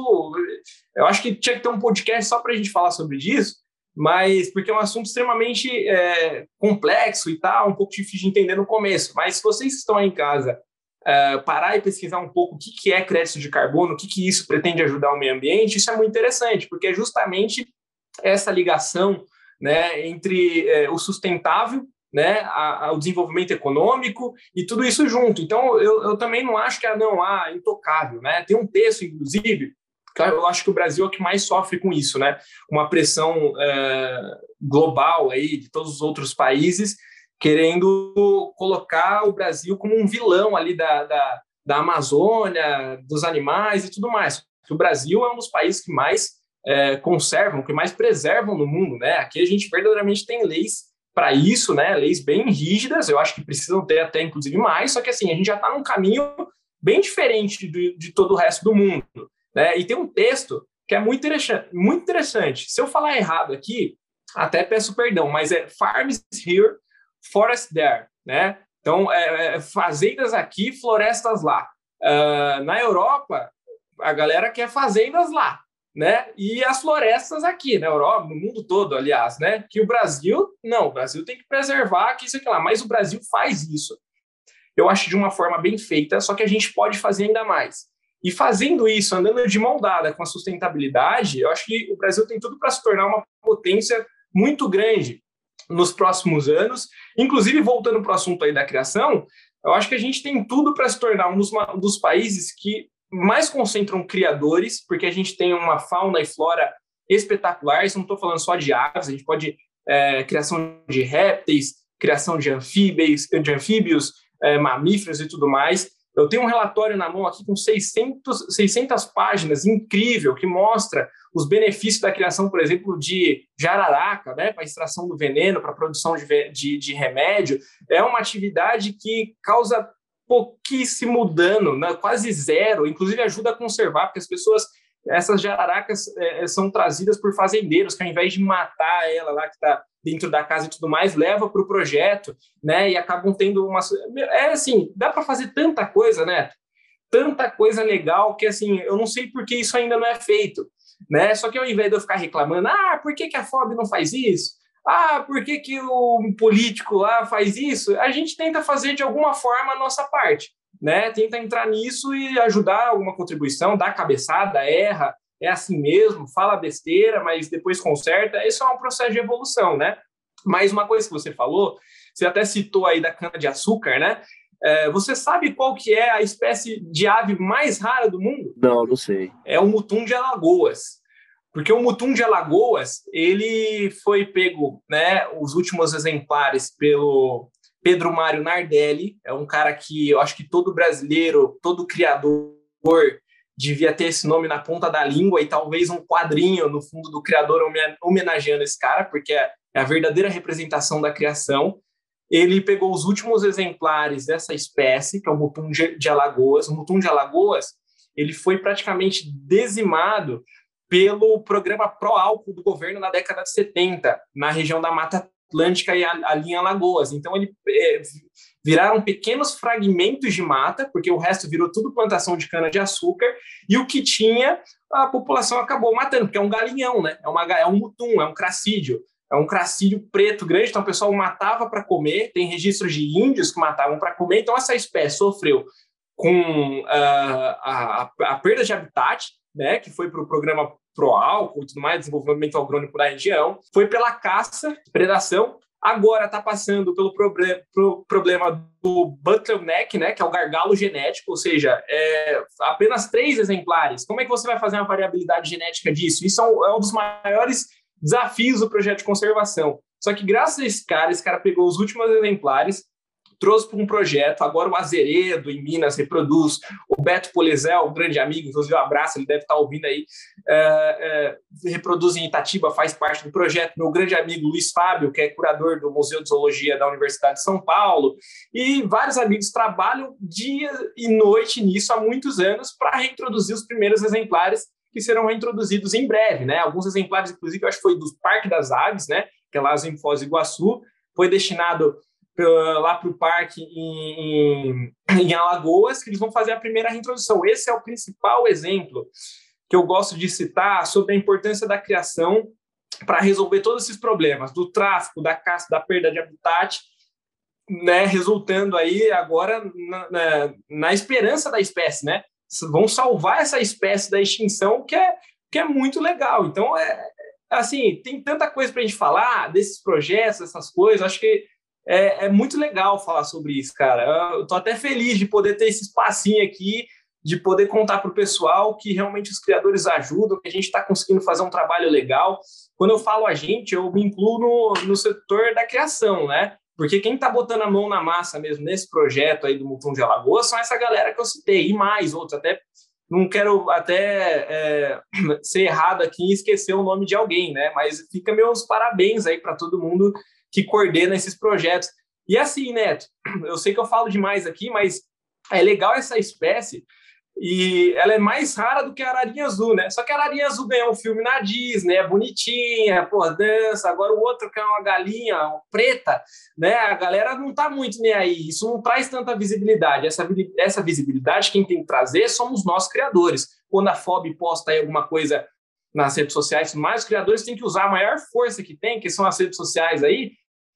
eu acho que tinha que ter um podcast só para a gente falar sobre isso, mas porque é um assunto extremamente é, complexo e tal, um pouco difícil de entender no começo. Mas se vocês estão aí em casa, é, parar e pesquisar um pouco o que, que é crédito de carbono, o que, que isso pretende ajudar o meio ambiente, isso é muito interessante, porque é justamente essa ligação né, entre é, o sustentável né, a, a, o desenvolvimento econômico e tudo isso junto. Então, eu, eu também não acho que é não, ah, intocável. Né? Tem um texto, inclusive, que eu acho que o Brasil é o que mais sofre com isso, né? Uma pressão é, global aí de todos os outros países querendo colocar o Brasil como um vilão ali da, da, da Amazônia, dos animais e tudo mais. o Brasil é um dos países que mais é, conservam, que mais preservam no mundo, né? Aqui a gente verdadeiramente tem leis para isso, né? Leis bem rígidas, eu acho que precisam ter até inclusive mais, só que assim, a gente já está num caminho bem diferente de, de, todo o resto do mundo, né? E tem um texto que é muito interessante, muito interessante. Se eu falar errado aqui, até peço perdão, mas é Farms Here, Forest There, né? Então, é, é, fazendas aqui, florestas lá. Uh, na Europa, a galera quer fazendas lá né? E as florestas aqui na Europa, no mundo todo, aliás, né? Que o Brasil, não, o Brasil tem que preservar aqui, isso aqui lá, mas o Brasil faz isso. Eu acho de uma forma bem feita, só que a gente pode fazer ainda mais. E fazendo isso, andando de mão dada com a sustentabilidade, eu acho que o Brasil tem tudo para se tornar uma potência muito grande nos próximos anos. Inclusive, voltando para o assunto aí da criação, eu acho que a gente tem tudo para se tornar um dos, um dos países que mais concentram criadores, porque a gente tem uma fauna e flora espetaculares, não estou falando só de aves, a gente pode é, criação de répteis, criação de anfíbios, de anfíbios é, mamíferos e tudo mais. Eu tenho um relatório na mão aqui com 600, 600 páginas, incrível, que mostra os benefícios da criação, por exemplo, de jararaca, né, para extração do veneno, para produção de, de, de remédio. É uma atividade que causa pouquíssimo dano, né? quase zero, inclusive ajuda a conservar, porque as pessoas, essas jararacas é, são trazidas por fazendeiros, que ao invés de matar ela lá que está dentro da casa e tudo mais, leva para o projeto, né, e acabam tendo uma... É assim, dá para fazer tanta coisa, né, tanta coisa legal que, assim, eu não sei por que isso ainda não é feito, né, só que ao invés de eu ficar reclamando, ah, por que, que a FOB não faz isso? Ah, por que, que o político lá faz isso? A gente tenta fazer de alguma forma a nossa parte, né? Tenta entrar nisso e ajudar alguma contribuição, dá cabeçada, erra, é assim mesmo, fala besteira, mas depois conserta. Isso é um processo de evolução, né? Mais uma coisa que você falou, você até citou aí da cana-de-açúcar, né? É, você sabe qual que é a espécie de ave mais rara do mundo? Não, não sei. É o mutum de Alagoas. Porque o mutum de Alagoas, ele foi pego, né, os últimos exemplares pelo Pedro Mário Nardelli, é um cara que eu acho que todo brasileiro, todo criador devia ter esse nome na ponta da língua e talvez um quadrinho no fundo do criador homenageando esse cara, porque é a verdadeira representação da criação. Ele pegou os últimos exemplares dessa espécie, que é o mutum de Alagoas. O mutum de Alagoas, ele foi praticamente dizimado pelo programa pró-álcool do governo na década de 70, na região da Mata Atlântica e ali em Alagoas. Então, ele é, viraram pequenos fragmentos de mata, porque o resto virou tudo plantação de cana-de-açúcar, e o que tinha, a população acabou matando, porque é um galinhão, né? É, uma, é um mutum, é um cracídio. É um cracídio preto grande, então o pessoal matava para comer, tem registros de índios que matavam para comer, então essa espécie sofreu com uh, a, a, perda de habitat, né, que foi para o programa pro álcool e tudo mais, desenvolvimento agrônico da região, foi pela caça, predação, agora está passando pelo proble pro problema do bottleneck, né, que é o gargalo genético, ou seja, é, apenas três exemplares. Como é que você vai fazer uma variabilidade genética disso? Isso é um, é um dos maiores desafios do projeto de conservação. Só que graças a esse cara, esse cara pegou os últimos exemplares, trouxe para um projeto, agora o Azeredo, em Minas, reproduz, o Beto Polizel, um grande amigo, inclusive um abraço, ele deve estar ouvindo aí, é, é, reproduz em Itatiba, faz parte do projeto, meu grande amigo Luiz Fábio, que é curador do Museu de Zoologia da Universidade de São Paulo, e vários amigos trabalham dia e noite nisso há muitos anos para reintroduzir os primeiros exemplares que serão reintroduzidos em breve, né? Alguns exemplares, inclusive, eu acho que foi do Parque das Aves, né? Que é lá em Foz do Iguaçu, foi destinado lá para o parque em, em, em, Alagoas, que eles vão fazer a primeira reintrodução. Esse é o principal exemplo que eu gosto de citar sobre a importância da criação para resolver todos esses problemas, do tráfico, da caça, da perda de habitat, né, resultando aí agora na, na, na esperança da espécie, né? Vão salvar essa espécie da extinção, que é, que é muito legal. Então, é, assim, tem tanta coisa para a gente falar desses projetos, essas coisas. Acho que é, é, muito legal falar sobre isso, cara. Eu tô até feliz de poder ter esse espacinho aqui, de poder contar para o pessoal que realmente os criadores ajudam, que a gente está conseguindo fazer um trabalho legal. Quando eu falo a gente, eu me incluo no, no setor da criação, né? Porque quem está botando a mão na massa mesmo nesse projeto aí do Mutum de Alagoas são essa galera que eu citei, e mais outros, até não quero até é, ser errado aqui e esquecer o nome de alguém, né? Mas fica meus parabéns aí para todo mundo que coordena esses projetos. E assim, Neto, eu sei que eu falo demais aqui, mas é legal essa espécie e ela é mais rara do que a Ararinha Azul, né? Só que a Ararinha Azul ganhou um filme na Disney, é bonitinha, pô, dança. Agora o outro que é uma galinha uma preta, né? A galera não tá muito nem aí. Isso não traz tanta visibilidade. Essa, essa visibilidade quem tem que trazer somos nós criadores. Quando a FOB posta aí alguma coisa nas redes sociais, mais os criadores têm que usar a maior força que tem, que são as redes sociais aí,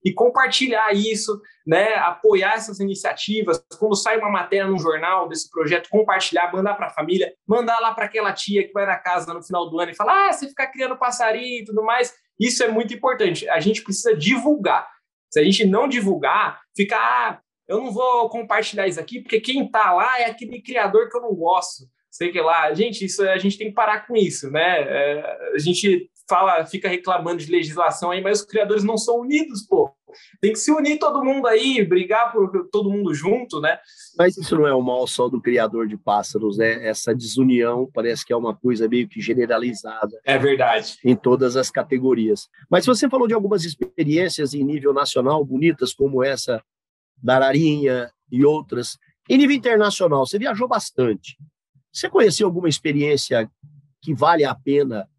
e compartilhar isso, né, apoiar essas iniciativas. Quando sai uma matéria no jornal desse projeto, compartilhar, mandar para a família, mandar lá para aquela tia que vai na casa no final do ano e falar: ah, você fica criando passarinho e tudo mais. Isso é muito importante. A gente precisa divulgar. Se a gente não divulgar, fica, ah, eu não vou compartilhar isso aqui, porque quem está lá é aquele criador que eu não gosto. Sei que lá, gente, isso a gente tem que parar com isso, né? É, a gente fala, fica reclamando de legislação aí, mas os criadores não são unidos, pô. Tem que se unir todo mundo aí, brigar por todo mundo junto, né? Mas isso não é o mal só do criador de pássaros, né? Essa desunião parece que é uma coisa meio que generalizada. É verdade. Em todas as categorias. Mas você falou de algumas experiências em nível nacional bonitas, como essa da Ararinha e outras. Em nível internacional, você viajou bastante. Você conheceu alguma experiência que vale a pena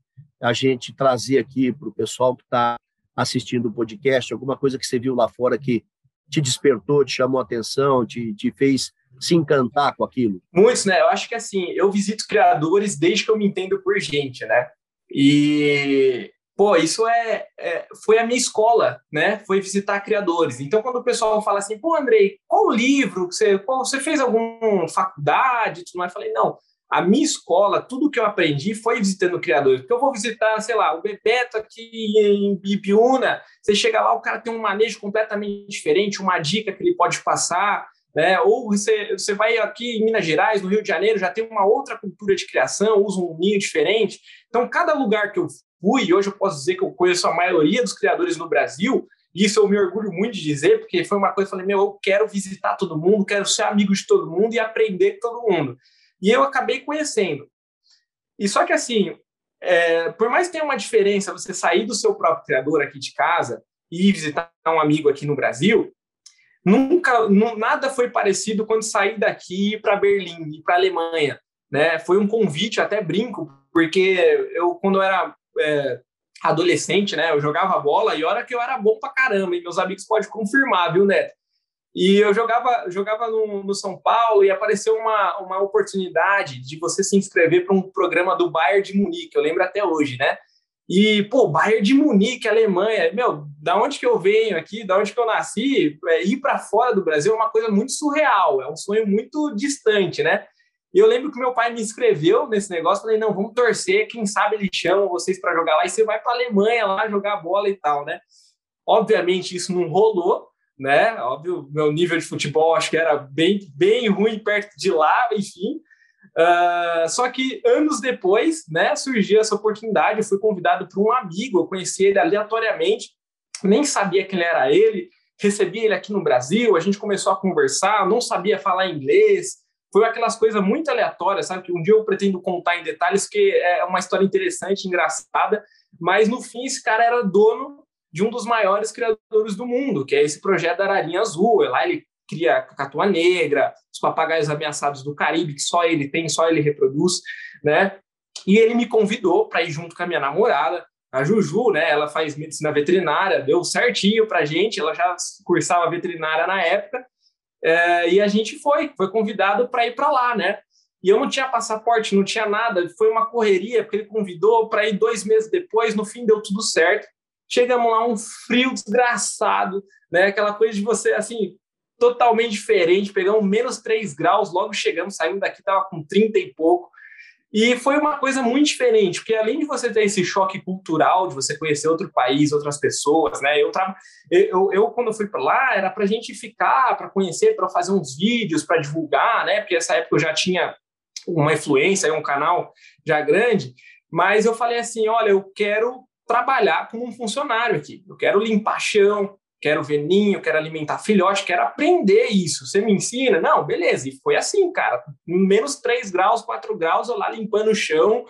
a gente trazer aqui para o pessoal que está assistindo o podcast, alguma coisa que você viu lá fora que te despertou, te chamou a atenção, te, te fez se encantar com aquilo? Muitos, né? Eu acho que assim, eu visito criadores desde que eu me entendo por gente, né? E, pô, isso é, é, foi a minha escola, né? Foi visitar criadores. Então, quando o pessoal fala assim, pô, Andrei, qual livro que você, pô, você fez alguma faculdade? Tudo mais? Eu falei, não, a minha escola, tudo que eu aprendi foi visitando criadores. Porque eu vou visitar, sei lá, o Bebeto aqui em Ibiúna, você chega lá, o cara tem um manejo completamente diferente, uma dica que ele pode passar, né? Ou você, você vai aqui em Minas Gerais, no Rio de Janeiro, já tem uma outra cultura de criação, usa um ninho diferente. Então, cada lugar que eu fui, hoje eu posso dizer que eu conheço a maioria dos criadores no Brasil, isso eu me orgulho muito de dizer, porque foi uma coisa que eu falei, meu, eu quero visitar todo mundo, quero ser amigo de todo mundo e aprender com todo mundo. E eu acabei conhecendo. E só que assim, é, por mais que tenha uma diferença você sair do seu próprio criador aqui de casa e visitar um amigo aqui no Brasil, nunca, nada foi parecido quando saí daqui para Berlim e para Alemanha, né? Foi um convite, até brinco, porque eu quando eu era é, adolescente, né, eu jogava bola e hora que eu era bom pra caramba, e meus amigos podem confirmar, viu, Neto? E eu jogava, jogava no, no, São Paulo e apareceu uma, uma oportunidade de você se inscrever para um programa do Bayern de Munique, eu lembro até hoje, né? E, pô, Bayern de Munique, Alemanha, meu, da onde que eu venho aqui, da onde que eu nasci, é, ir para fora do Brasil é uma coisa muito surreal, é um sonho muito distante, né? E eu lembro que meu pai me inscreveu nesse negócio, falei, não, vamos torcer, quem sabe eles chamam vocês para jogar lá e você vai para Alemanha lá jogar bola e tal, né? Obviamente isso não rolou, né? Óbvio, meu nível de futebol acho que era bem, bem ruim perto de lá, enfim. Uh, só que anos depois, né, surgiu essa oportunidade. Eu fui convidado por um amigo, eu conheci ele aleatoriamente, nem sabia quem era ele. Recebi ele aqui no Brasil, a gente começou a conversar, não sabia falar inglês. Foi aquelas coisas muito aleatórias, sabe? Que um dia eu pretendo contar em detalhes, que é uma história interessante, engraçada. Mas no fim, esse cara era dono de um dos maiores criadores do mundo, que é esse projeto da Ararinha Azul. Lá ele cria a cacatua negra, os papagaios ameaçados do Caribe, que só ele tem, só ele reproduz, né? E ele me convidou para ir junto com a minha namorada. a Juju, né? Ela faz medicina veterinária, deu certinho para gente. Ela já cursava veterinária na época. É, e a gente foi, foi convidado para ir para lá, né? E eu não tinha passaporte, não tinha nada. Foi uma correria, porque ele convidou para ir dois meses depois. No fim, deu tudo certo. Chegamos lá, um frio desgraçado, né? Aquela coisa de você, assim, totalmente diferente. Pegamos menos 3 graus, logo chegamos, saímos daqui, tava com 30 e pouco. E foi uma coisa muito diferente, porque além de você ter esse choque cultural, de você conhecer outro país, outras pessoas, né? Eu, tra... eu, eu quando fui para lá, era para a gente ficar, para conhecer, para fazer uns vídeos, para divulgar, né? Porque essa época eu já tinha uma influência, um canal já grande, mas eu falei assim: olha, eu quero trabalhar como um funcionário aqui, eu quero limpar chão, quero ver ninho, quero alimentar filhote, quero aprender isso. Você me ensina? Não, beleza. E foi assim, cara. Menos 3 graus, 4 graus, eu lá limpando o chão,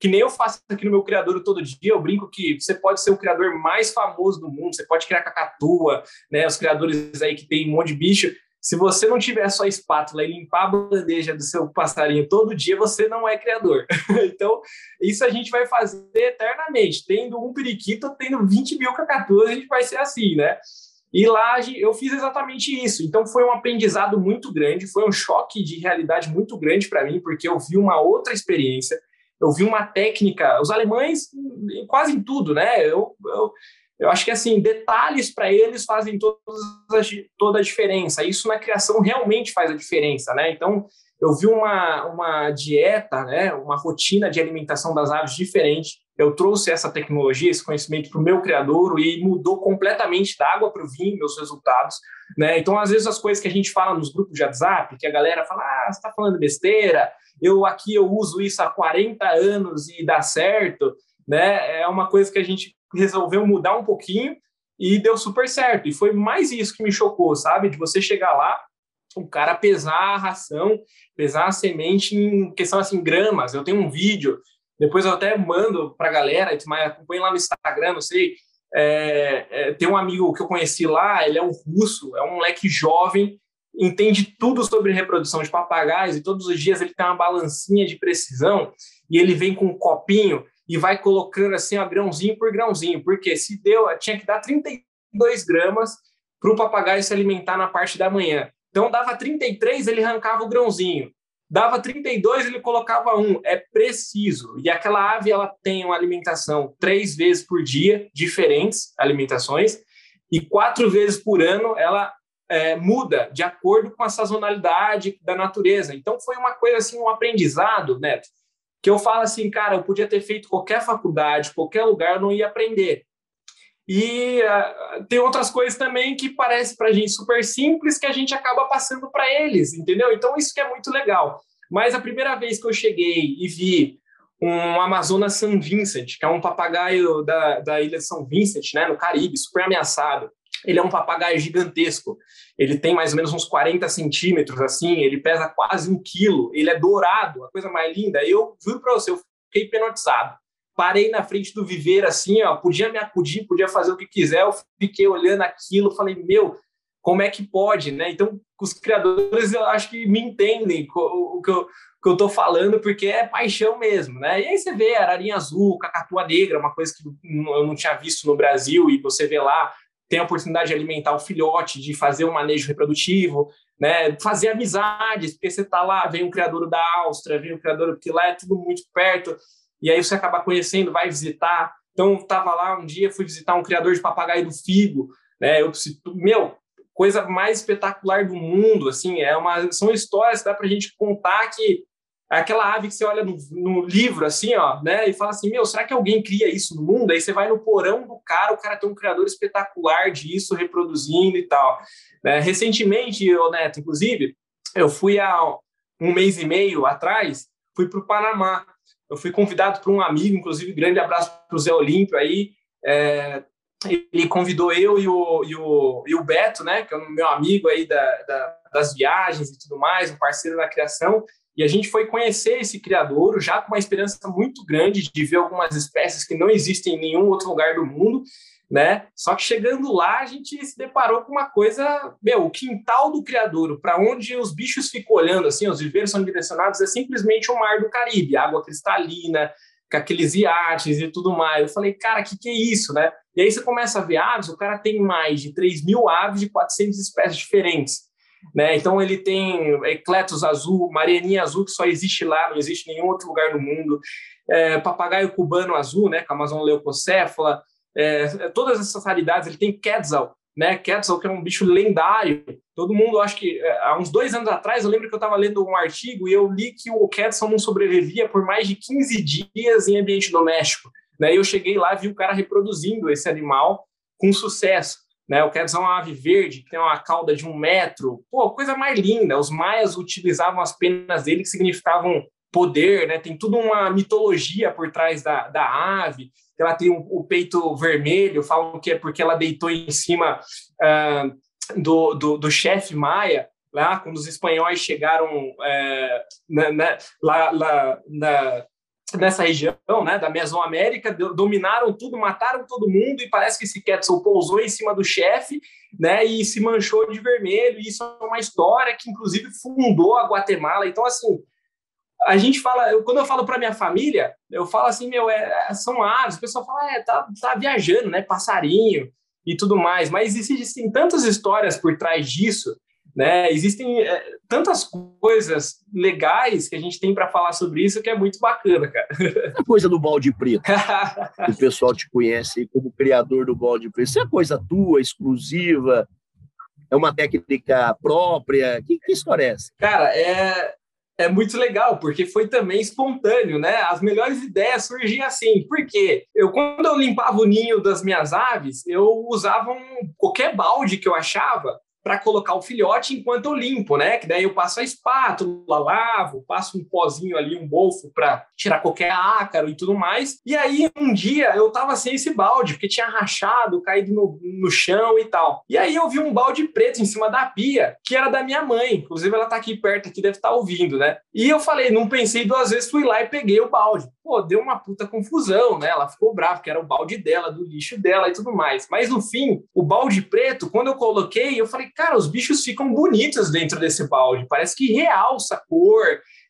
que nem eu faço aqui no meu criador todo dia. Eu brinco que você pode ser o criador mais famoso do mundo, você pode criar cacatua, né? Os criadores aí que tem um monte de bicho. Se você não tiver só espátula e limpar a bandeja do seu passarinho todo dia, você não é criador. então, isso a gente vai fazer eternamente. Tendo um periquito, tendo 20 mil cacatuas, a gente vai ser assim, né? E lá eu fiz exatamente isso. Então, foi um aprendizado muito grande, foi um choque de realidade muito grande para mim, porque eu vi uma outra experiência, eu vi uma técnica. Os alemães, quase em tudo, né? Eu, eu eu acho que assim detalhes para eles fazem todas, toda a diferença. Isso na criação realmente faz a diferença, né? Então eu vi uma, uma dieta, né, uma rotina de alimentação das aves diferente. Eu trouxe essa tecnologia, esse conhecimento para o meu criador e mudou completamente da água para o vinho meus resultados. Né? Então, às vezes, as coisas que a gente fala nos grupos de WhatsApp, que a galera fala, ah, você está falando besteira, eu aqui eu uso isso há 40 anos e dá certo, né? É uma coisa que a gente resolveu mudar um pouquinho e deu super certo. E foi mais isso que me chocou, sabe? De você chegar lá, o cara pesar a ração, pesar a semente em questão assim, gramas. Eu tenho um vídeo, depois eu até mando para a galera, mas acompanhe lá no Instagram, não sei. É, é, tem um amigo que eu conheci lá, ele é um russo, é um moleque jovem, entende tudo sobre reprodução de papagaios e todos os dias ele tem uma balancinha de precisão e ele vem com um copinho e vai colocando assim, ó, grãozinho por grãozinho, porque se deu, tinha que dar 32 gramas para o papagaio se alimentar na parte da manhã. Então dava 33, ele arrancava o grãozinho. Dava 32, ele colocava um. É preciso. E aquela ave ela tem uma alimentação três vezes por dia, diferentes alimentações, e quatro vezes por ano ela é, muda de acordo com a sazonalidade da natureza. Então foi uma coisa assim, um aprendizado, Neto, que eu falo assim, cara, eu podia ter feito qualquer faculdade, qualquer lugar, eu não ia aprender. E uh, tem outras coisas também que parece para a gente super simples que a gente acaba passando para eles, entendeu? Então isso que é muito legal. Mas a primeira vez que eu cheguei e vi um Amazonas San Vincent, que é um papagaio da, da ilha de São Vincent, né, no Caribe, super ameaçado. Ele é um papagaio gigantesco. Ele tem mais ou menos uns 40 centímetros, assim. Ele pesa quase um quilo. Ele é dourado, a coisa mais linda. Eu juro para você, eu fiquei hipnotizado. Parei na frente do viveiro, assim, ó. Podia me acudir, podia fazer o que quiser. Eu fiquei olhando aquilo, falei, meu, como é que pode, né? Então, os criadores, eu acho que me entendem o que eu, que eu tô falando, porque é paixão mesmo, né? E aí você vê ararinha azul, cacatua negra, uma coisa que eu não tinha visto no Brasil, e você vê lá tem a oportunidade de alimentar o filhote, de fazer um manejo reprodutivo, né, fazer amizades, porque você está lá, vem um criador da Áustria, vem um criador, porque lá é tudo muito perto, e aí você acaba conhecendo, vai visitar. Então, estava lá um dia, fui visitar um criador de papagaio do Figo, né, eu, meu, coisa mais espetacular do mundo, assim, é uma, são histórias que dá para a gente contar que é aquela ave que você olha no, no, livro, assim, ó, né? E fala assim, meu, será que alguém cria isso no mundo? Aí você vai no porão do cara, o cara tem um criador espetacular disso, reproduzindo e tal. Né? Recentemente, eu, Neto, inclusive, eu fui há um mês e meio atrás, fui para o Panamá. Eu fui convidado por um amigo, inclusive, grande abraço para o Zé Olímpio aí. É, ele convidou eu e o, e o, e o Beto, né, que é o meu amigo aí da, da, das viagens e tudo mais, um parceiro da criação, e a gente foi conhecer esse criador já com uma esperança muito grande de ver algumas espécies que não existem em nenhum outro lugar do mundo, né? Só que chegando lá, a gente se deparou com uma coisa, meu, o quintal do criador, para onde os bichos ficam olhando, assim, os viveiros são direcionados, é simplesmente o mar do Caribe, água cristalina, com aqueles iates e tudo mais. Eu falei, cara, que, que é isso, né? E aí você começa a ver aves, o cara tem mais de 3 mil aves de 400 espécies diferentes. Né? Então ele tem ecletos azul, marianinha azul, que só existe lá, não existe em nenhum outro lugar do mundo, é, papagaio cubano azul, né, com a Amazon leucocéfala, é, todas essas raridades, ele tem quetzal, né, quetzal que é um bicho lendário, todo mundo, acho que é, há uns dois anos atrás, eu lembro que eu estava lendo um artigo e eu li que o quetzal não sobrevivia por mais de 15 dias em ambiente doméstico, né, eu cheguei lá vi o cara reproduzindo esse animal com sucesso, né? O Quetzal é uma ave verde que tem uma cauda de um metro. Pô, coisa mais linda. Os maias utilizavam as penas dele que significavam poder, né? Tem toda uma mitologia por trás da, da ave. Ela tem o, o peito vermelho, falam que é porque ela deitou em cima uh, do, do, do chefe maia, lá quando os espanhóis chegaram é, na, na, lá, lá na, nessa região, né, da Mesoamérica, dominaram tudo, mataram todo mundo e parece que esse Quetzal pousou em cima do chefe, né, e se manchou de vermelho. E isso é uma história que inclusive fundou a Guatemala. Então assim, a gente fala, eu, quando eu falo para minha família, eu falo assim, meu, é, é, são aves. O pessoal fala, é, tá, tá viajando, né, passarinho e tudo mais. Mas existem tantas histórias por trás disso né? Existem é, tantas coisas legais que a gente tem para falar sobre isso que é muito bacana, cara. A coisa do balde preto. o pessoal te conhece como criador do balde preto. Isso é coisa tua, exclusiva? É uma técnica própria? Que, que história é essa? Cara, é, é muito legal, porque foi também espontâneo, né? As melhores ideias surgem assim. Porque eu, quando eu limpava o ninho das minhas aves, eu usava um, qualquer balde que eu achava para colocar o filhote enquanto eu limpo, né? Que daí eu passo a espátula, lavo, passo um pozinho ali, um bolfo para tirar qualquer ácaro e tudo mais. E aí um dia eu tava sem esse balde, porque tinha rachado, caído no, no chão e tal. E aí eu vi um balde preto em cima da pia, que era da minha mãe. Inclusive ela tá aqui perto, aqui deve estar tá ouvindo, né? E eu falei, não pensei duas vezes, fui lá e peguei o balde. Pô, deu uma puta confusão, né? Ela ficou brava, porque era o balde dela, do lixo dela e tudo mais. Mas no fim, o balde preto, quando eu coloquei, eu falei, cara, os bichos ficam bonitos dentro desse balde. Parece que realça a cor,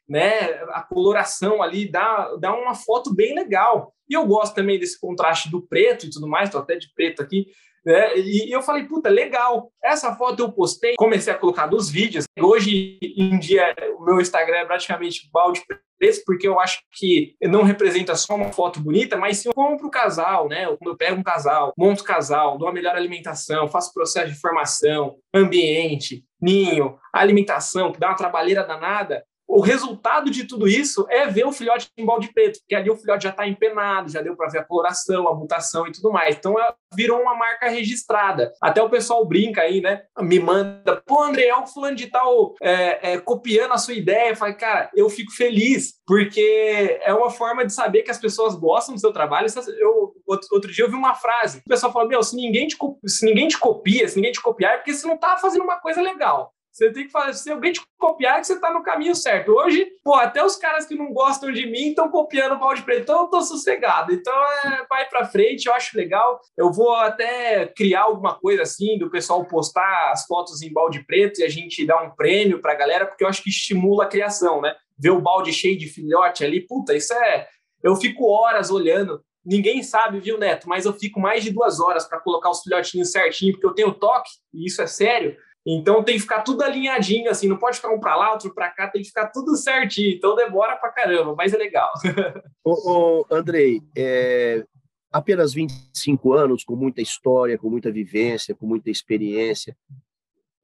né? A coloração ali dá, dá uma foto bem legal. E eu gosto também desse contraste do preto e tudo mais, tô até de preto aqui. Né? E eu falei, puta, legal. Essa foto eu postei, comecei a colocar nos vídeos. Hoje em dia, o meu Instagram é praticamente balde preto porque eu acho que não representa só uma foto bonita, mas sim eu compro o casal, né? Eu pego um casal, monto casal, dou a melhor alimentação, faço processo de formação, ambiente, ninho, alimentação, que dá uma trabalheira danada, o resultado de tudo isso é ver o filhote em balde preto, porque ali o filhote já está empenado, já deu para ver a coloração, a mutação e tudo mais. Então virou uma marca registrada. Até o pessoal brinca aí, né? Me manda, pô, André, é o fulano de tal é, é, copiando a sua ideia. Eu falo, cara, eu fico feliz, porque é uma forma de saber que as pessoas gostam do seu trabalho. Eu, outro, outro dia eu vi uma frase, o pessoal falou, meu, se ninguém te, se ninguém te copia, se ninguém te copiar, é porque você não está fazendo uma coisa legal. Você tem que fazer, se alguém te copiar, é que você está no caminho certo. Hoje, pô, até os caras que não gostam de mim estão copiando o balde preto, então eu tô sossegado. Então, é, vai para frente, eu acho legal. Eu vou até criar alguma coisa assim, do pessoal postar as fotos em balde preto e a gente dar um prêmio para a galera, porque eu acho que estimula a criação, né? Ver o balde cheio de filhote ali, puta, isso é. Eu fico horas olhando. Ninguém sabe, viu, Neto? Mas eu fico mais de duas horas para colocar os filhotinhos certinho, porque eu tenho toque, e isso é sério. Então tem que ficar tudo alinhadinho, assim, não pode ficar um para lá, outro para cá, tem que ficar tudo certinho. Então demora para caramba, mas é legal. ô, ô, Andrei, é, apenas 25 anos, com muita história, com muita vivência, com muita experiência.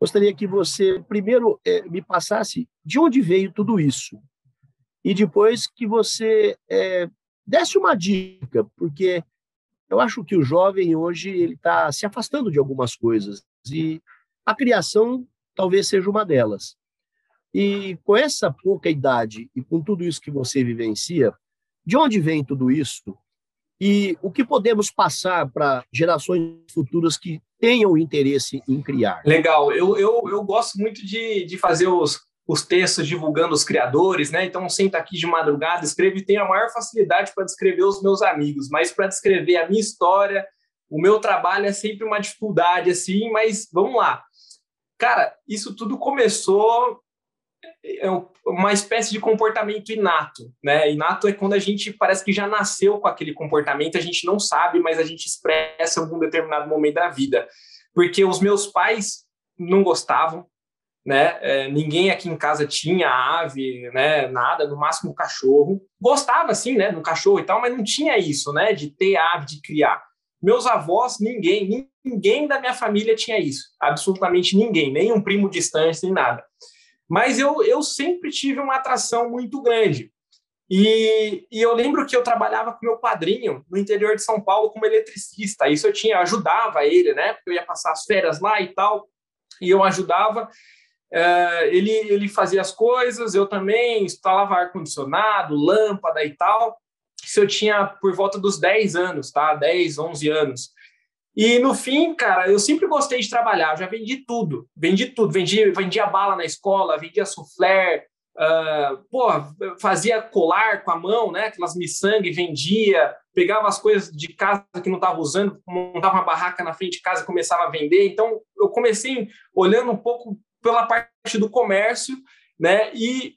Gostaria que você, primeiro, é, me passasse de onde veio tudo isso. E depois que você é, desse uma dica, porque eu acho que o jovem hoje ele está se afastando de algumas coisas. E a criação talvez seja uma delas. E com essa pouca idade e com tudo isso que você vivencia, de onde vem tudo isso? E o que podemos passar para gerações futuras que tenham interesse em criar? Legal, eu, eu, eu gosto muito de, de fazer os, os textos divulgando os criadores, né? Então, senta aqui de madrugada, escrevo e tenho a maior facilidade para descrever os meus amigos, mas para descrever a minha história, o meu trabalho é sempre uma dificuldade, assim, mas vamos lá. Cara, isso tudo começou é uma espécie de comportamento inato, né? Inato é quando a gente parece que já nasceu com aquele comportamento, a gente não sabe, mas a gente expressa em algum determinado momento da vida. Porque os meus pais não gostavam, né? É, ninguém aqui em casa tinha ave, né? Nada, no máximo cachorro. Gostava, sim, né? No cachorro e tal, mas não tinha isso, né? De ter ave, de criar. Meus avós, ninguém, ninguém da minha família tinha isso. Absolutamente ninguém, nem um primo distante, nem nada. Mas eu, eu sempre tive uma atração muito grande. E, e, eu lembro que eu trabalhava com meu padrinho no interior de São Paulo como eletricista. Isso eu tinha ajudava ele, né? Porque eu ia passar as férias lá e tal. E eu ajudava. Uh, ele, ele fazia as coisas, eu também instalava ar-condicionado, lâmpada e tal. Isso eu tinha por volta dos 10 anos, tá? 10, 11 anos. E no fim, cara, eu sempre gostei de trabalhar, eu já vendi tudo, vendi tudo, vendi, vendia bala na escola, vendia soufflé, uh, fazia colar com a mão, né, aquelas miçangue, vendia, pegava as coisas de casa que não estava usando, montava uma barraca na frente de casa e começava a vender. Então, eu comecei olhando um pouco pela parte do comércio, né, e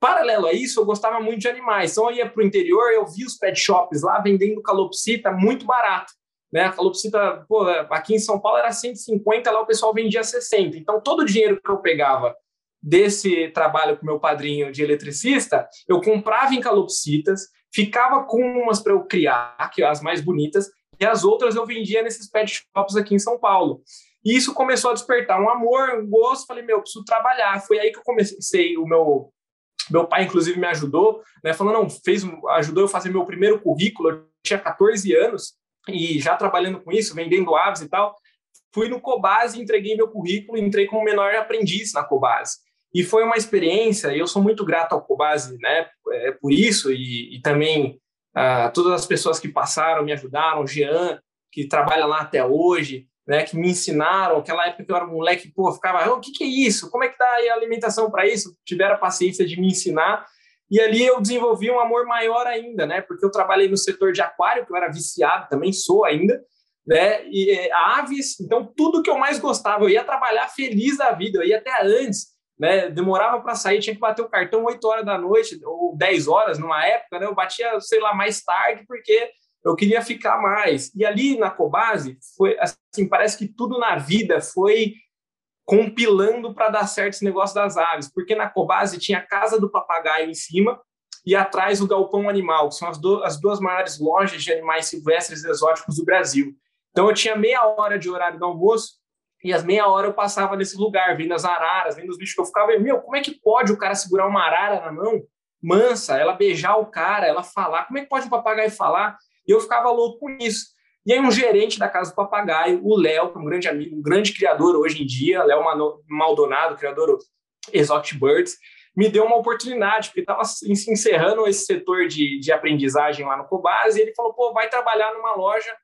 paralelo a isso, eu gostava muito de animais. Então, eu ia para o interior, eu vi os pet shops lá vendendo calopsita muito barato né? A calopsita, pô, aqui em São Paulo era 150, lá o pessoal vendia 60. Então, todo o dinheiro que eu pegava desse trabalho com meu padrinho de eletricista, eu comprava em calopsitas, ficava com umas para eu criar, que as mais bonitas, e as outras eu vendia nesses pet shops aqui em São Paulo. E isso começou a despertar um amor, um gosto. Falei, meu, eu preciso trabalhar. Foi aí que eu comecei. O meu, meu pai, inclusive, me ajudou, né? Falando, não, fez, ajudou eu a fazer meu primeiro currículo. Eu tinha 14 anos e já trabalhando com isso, vendendo aves e tal, fui no Cobase, entreguei meu currículo, entrei como menor aprendiz na Cobase. E foi uma experiência, eu sou muito grato ao Cobase, né, é, por isso, e, e também uh, todas as pessoas que passaram, me ajudaram, o Jean, que trabalha lá até hoje, né, que me ensinaram, aquela época que eu era moleque, pô, ficava, o que, que é isso? Como é que dá a alimentação para isso? Tiveram a paciência de me ensinar, e ali eu desenvolvi um amor maior ainda, né? Porque eu trabalhei no setor de aquário, que eu era viciado, também sou ainda, né? E é, aves, então tudo que eu mais gostava, eu ia trabalhar feliz da vida, eu ia até antes, né? Demorava para sair, tinha que bater o cartão 8 horas da noite ou 10 horas numa época, né? Eu batia, sei lá, mais tarde porque eu queria ficar mais. E ali na Cobase foi assim, parece que tudo na vida foi compilando para dar certo esse negócio das aves, porque na Cobase tinha a Casa do Papagaio em cima e atrás o Galpão Animal, que são as, do, as duas maiores lojas de animais silvestres e exóticos do Brasil. Então eu tinha meia hora de horário do almoço e as meia hora eu passava nesse lugar, vendo as araras, vendo os bichos que eu ficava, meu, como é que pode o cara segurar uma arara na mão, mansa, ela beijar o cara, ela falar, como é que pode o papagaio falar? E eu ficava louco com isso. E aí um gerente da Casa do Papagaio, o Léo, é um grande amigo, um grande criador hoje em dia, Léo Maldonado, criador Exotic Birds, me deu uma oportunidade, porque estava encerrando esse setor de, de aprendizagem lá no Cobase, e ele falou, pô, vai trabalhar numa loja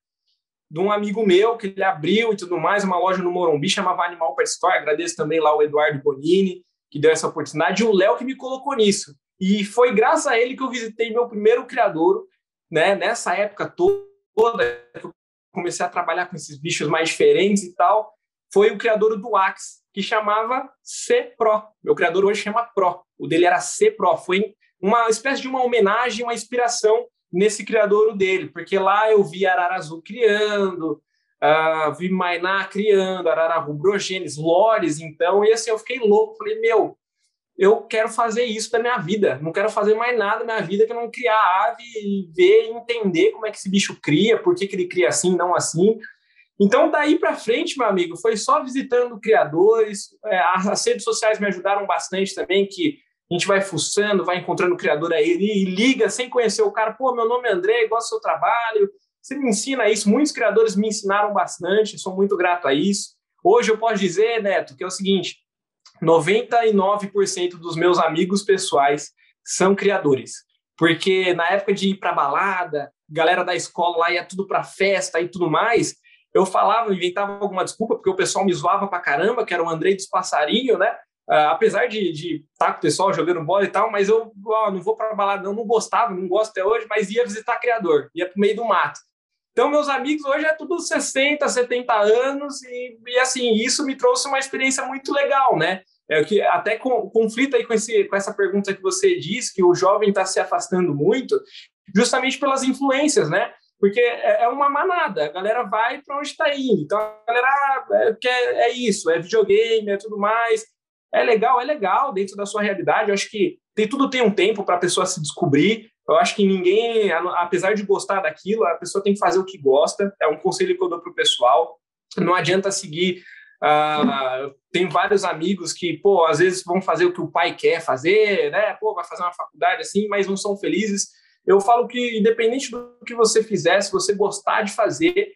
de um amigo meu, que ele abriu e tudo mais, uma loja no Morumbi, chamava Animal Pet Store, agradeço também lá o Eduardo Bonini, que deu essa oportunidade, e o Léo que me colocou nisso. E foi graças a ele que eu visitei meu primeiro criador, né, nessa época toda, toda que eu comecei a trabalhar com esses bichos mais diferentes e tal, foi o criador do Axe, que chamava C Pro. Meu criador hoje chama Pro. O dele era C Pro. Foi uma espécie de uma homenagem, uma inspiração nesse criador dele, porque lá eu vi Arara Azul criando, uh, vi Mainá criando, Arara Rubrogenes, Lores, então, e assim, eu fiquei louco, falei, meu, eu quero fazer isso da minha vida. Não quero fazer mais nada na minha vida que não criar ave e ver e entender como é que esse bicho cria, por que, que ele cria assim, não assim. Então, daí para frente, meu amigo, foi só visitando criadores. É, as redes sociais me ajudaram bastante também, que a gente vai fuçando, vai encontrando criador aí e liga sem conhecer o cara. Pô, meu nome é André, gosto do seu trabalho. Você me ensina isso. Muitos criadores me ensinaram bastante, sou muito grato a isso. Hoje eu posso dizer, Neto, que é o seguinte: 99% dos meus amigos pessoais são criadores. Porque na época de ir para balada, galera da escola lá ia tudo para festa e tudo mais, eu falava, inventava alguma desculpa, porque o pessoal me zoava pra caramba, que era o Andrei dos Passarinhos, né? Uh, apesar de estar tá com o pessoal jogando bola e tal, mas eu ó, não vou para balada, não, não gostava, não gosto até hoje, mas ia visitar criador, ia para meio do mato. Então, meus amigos hoje é tudo 60, 70 anos, e, e assim, isso me trouxe uma experiência muito legal, né? é que até com, conflita aí com, esse, com essa pergunta que você diz, que o jovem está se afastando muito, justamente pelas influências, né? Porque é, é uma manada, a galera vai para onde está indo. Então a galera ah, é, quer, é isso, é videogame, é tudo mais. É legal, é legal dentro da sua realidade. Eu acho que tem, tudo tem um tempo para a pessoa se descobrir. Eu acho que ninguém, apesar de gostar daquilo, a pessoa tem que fazer o que gosta. É um conselho que eu dou para o pessoal. Não adianta seguir. Uh, tem vários amigos que, pô, às vezes vão fazer o que o pai quer fazer, né? Pô, vai fazer uma faculdade assim, mas não são felizes. Eu falo que, independente do que você fizer, se você gostar de fazer,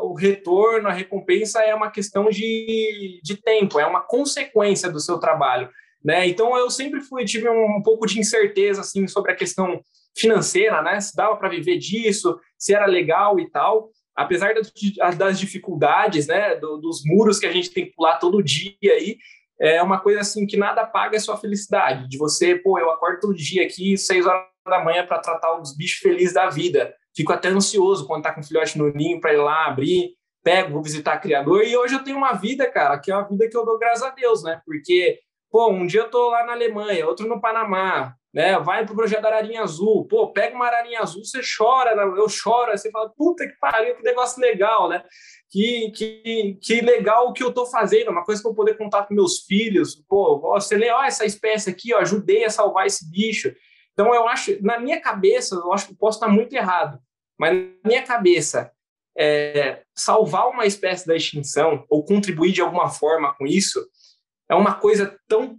o retorno, a recompensa é uma questão de, de tempo, é uma consequência do seu trabalho. Né? Então eu sempre fui tive um, um pouco de incerteza assim sobre a questão financeira, né? Se dava para viver disso, se era legal e tal. Apesar das, das dificuldades, né? Do, dos muros que a gente tem que pular todo dia aí, é uma coisa assim que nada paga a sua felicidade. De você, pô, eu acordo todo dia aqui, seis horas da manhã para tratar os bichos felizes da vida. Fico até ansioso quando tá com filhote no ninho para ir lá abrir, pego, vou visitar criador. E hoje eu tenho uma vida, cara, que é uma vida que eu dou graças a Deus, né? Porque Pô, um dia eu tô lá na Alemanha, outro no Panamá, né? Vai pro projeto da Ararinha Azul. Pô, pega uma Ararinha Azul, você chora, né? eu choro, você fala, puta que pariu, que negócio legal, né? Que, que, que legal o que eu tô fazendo, uma coisa que eu poder contar com meus filhos. Pô, você lê, ó, essa espécie aqui, ó, ajudei a salvar esse bicho. Então, eu acho, na minha cabeça, eu acho que posso estar muito errado, mas na minha cabeça, é, salvar uma espécie da extinção ou contribuir de alguma forma com isso é uma coisa tão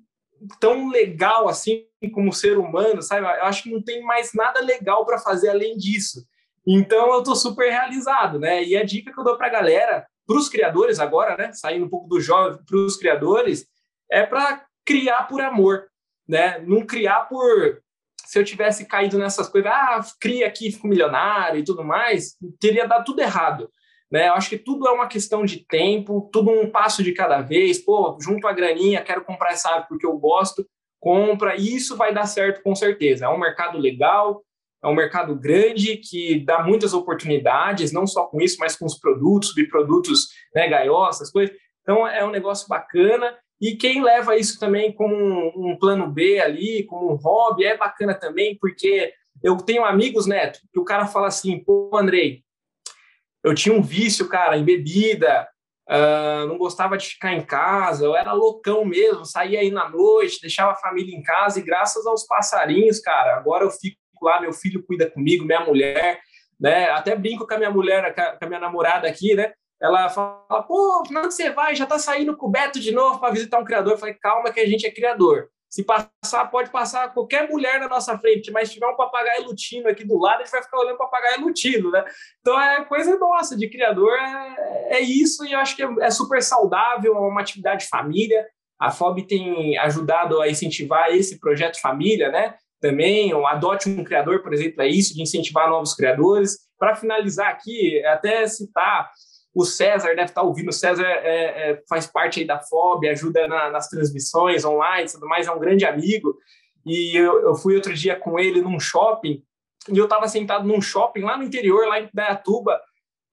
tão legal assim como ser humano, sabe? Eu acho que não tem mais nada legal para fazer além disso. Então eu estou super realizado, né? E a dica que eu dou para a galera, para os criadores agora, né? Saindo um pouco do jovem para os criadores, é para criar por amor, né? Não criar por se eu tivesse caído nessas coisas, ah, cria aqui, fico milionário e tudo mais, teria dado tudo errado. Né? Eu acho que tudo é uma questão de tempo, tudo um passo de cada vez. Pô, junto a graninha, quero comprar essa ave porque eu gosto, compra, e isso vai dar certo com certeza. É um mercado legal, é um mercado grande que dá muitas oportunidades, não só com isso, mas com os produtos, subprodutos, né, gaiosas, coisas. Então é um negócio bacana. E quem leva isso também como um, um plano B ali, como um hobby, é bacana também, porque eu tenho amigos, Neto, que o cara fala assim, pô, Andrei, eu tinha um vício, cara, em bebida, uh, não gostava de ficar em casa, eu era loucão mesmo, saía aí na noite, deixava a família em casa e graças aos passarinhos, cara, agora eu fico lá, meu filho cuida comigo, minha mulher, né? Até brinco com a minha mulher, com a minha namorada aqui, né? Ela fala, pô, que você vai? Já tá saindo coberto de novo para visitar um criador. Eu falei, calma que a gente é criador. Se passar, pode passar qualquer mulher na nossa frente, mas se tiver um papagaio lutino aqui do lado, a gente vai ficar olhando o papagaio lutino, né? Então é coisa nossa de criador, é, é isso, e eu acho que é, é super saudável, é uma atividade família. A FOB tem ajudado a incentivar esse projeto família, né? Também, o Adote um Criador, por exemplo, é isso, de incentivar novos criadores. Para finalizar aqui, até citar o César deve estar ouvindo. O César é, é, faz parte aí da FOB, ajuda na, nas transmissões online, tudo mais, é um grande amigo. E eu, eu fui outro dia com ele num shopping, e eu estava sentado num shopping lá no interior, lá em Dayatuba,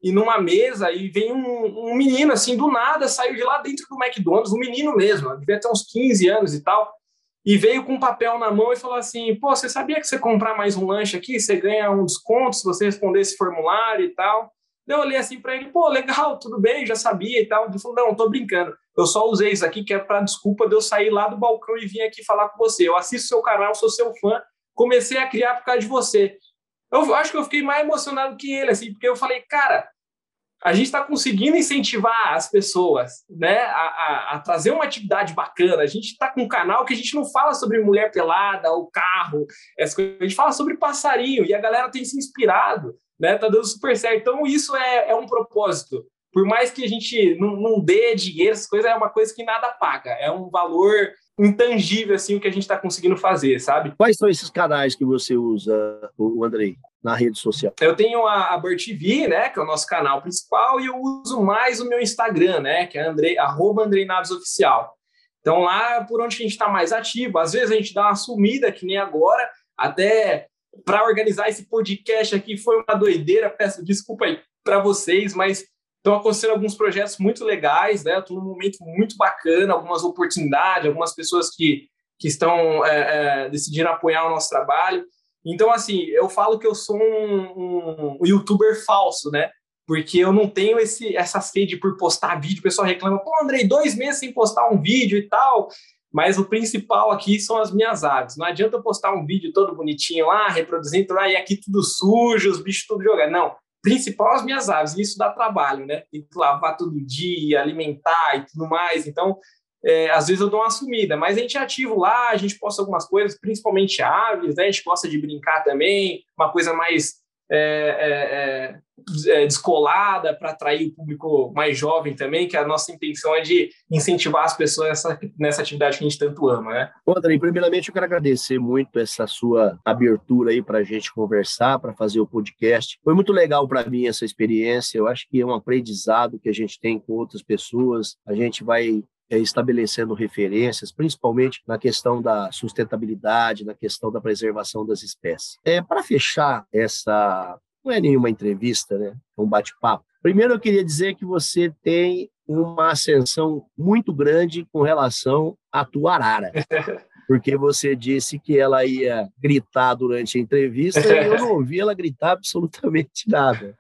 e numa mesa, e vem um, um, menino, assim, do nada, saiu de lá dentro do McDonald's, um menino mesmo, devia ter uns 15 anos e tal, e veio com um papel na mão e falou assim, pô, você sabia que você comprar mais um lanche aqui, você ganha um desconto se você responder esse formulário e tal? Eu olhei assim para ele, pô, legal, tudo bem, já sabia e tal. Ele falou, não, tô brincando. Eu só usei isso aqui que é para desculpa de eu sair lá do balcão e vir aqui falar com você. Eu assisto seu canal, sou seu fã, comecei a criar por causa de você. Eu acho que eu fiquei mais emocionado que ele, assim, porque eu falei, cara, a gente está conseguindo incentivar as pessoas, né, a, a, a, trazer uma atividade bacana. A gente está com um canal que a gente não fala sobre mulher pelada ou carro, essa coisa. a gente fala sobre passarinho e a galera tem se inspirado né? Tá dando super certo. Então, isso é, é um propósito. Por mais que a gente não, não dê dinheiro, essas coisas é uma coisa que nada paga. É um valor intangível, assim, o que a gente está conseguindo fazer, sabe? Quais são esses canais que você usa, o Andrei, na rede social? Eu tenho a, a Bird TV, né, que é o nosso canal principal, e eu uso mais o meu Instagram, né, que é Andrei, arroba Andrei Naves Oficial. Então, lá é por onde a gente está mais ativo. Às vezes a gente dá uma sumida, que nem agora, até para organizar esse podcast aqui foi uma doideira. Peço desculpa aí para vocês, mas estão acontecendo alguns projetos muito legais, né? Estou num momento muito bacana, algumas oportunidades, algumas pessoas que, que estão é, é, decidindo apoiar o nosso trabalho. Então, assim, eu falo que eu sou um, um youtuber falso, né? Porque eu não tenho esse, essa sede por postar vídeo. O pessoal reclama, pô, Andrei, dois meses sem postar um vídeo e tal. Mas o principal aqui são as minhas aves. Não adianta eu postar um vídeo todo bonitinho lá, reproduzindo lá, e aqui tudo sujo, os bichos tudo jogando. Não, principal as minhas aves, e isso dá trabalho, né? Tem que lavar todo dia, alimentar e tudo mais. Então, é, às vezes eu dou uma sumida, mas a gente é ativo lá, a gente posta algumas coisas, principalmente aves, né? A gente gosta de brincar também, uma coisa mais é, é, é, é descolada para atrair o público mais jovem também, que a nossa intenção é de incentivar as pessoas nessa, nessa atividade que a gente tanto ama, né? André, primeiramente eu quero agradecer muito essa sua abertura aí para a gente conversar, para fazer o podcast. Foi muito legal para mim essa experiência, eu acho que é um aprendizado que a gente tem com outras pessoas, a gente vai estabelecendo referências, principalmente na questão da sustentabilidade, na questão da preservação das espécies. É, Para fechar essa, não é nenhuma entrevista, né? é um bate-papo. Primeiro, eu queria dizer que você tem uma ascensão muito grande com relação à tua arara. Porque você disse que ela ia gritar durante a entrevista e eu não ouvi ela gritar absolutamente nada.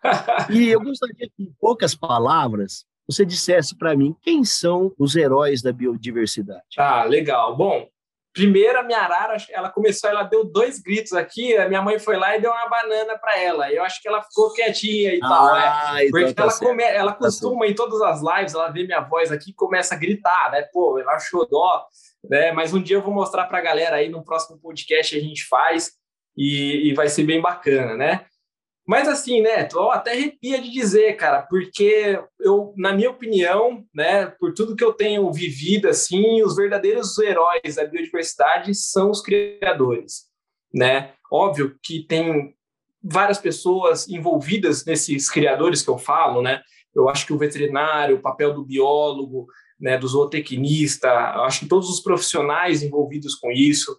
E eu gostaria que, em poucas palavras, você dissesse para mim quem são os heróis da biodiversidade. Ah, legal. Bom, primeiro a minha arara, ela começou, ela deu dois gritos aqui, a minha mãe foi lá e deu uma banana para ela. Eu acho que ela ficou quietinha e ah, tal, né? Então Porque tá ela, come, ela tá costuma em todas as lives, ela vê minha voz aqui e começa a gritar, né? Pô, ela achou dó, né? Mas um dia eu vou mostrar para a galera aí no próximo podcast a gente faz e, e vai ser bem bacana, né? Mas assim, né, eu até arrepia de dizer, cara, porque eu, na minha opinião, né, por tudo que eu tenho vivido, assim, os verdadeiros heróis da biodiversidade são os criadores, né? Óbvio que tem várias pessoas envolvidas nesses criadores que eu falo, né? Eu acho que o veterinário, o papel do biólogo, né, do zootecnista, eu acho que todos os profissionais envolvidos com isso,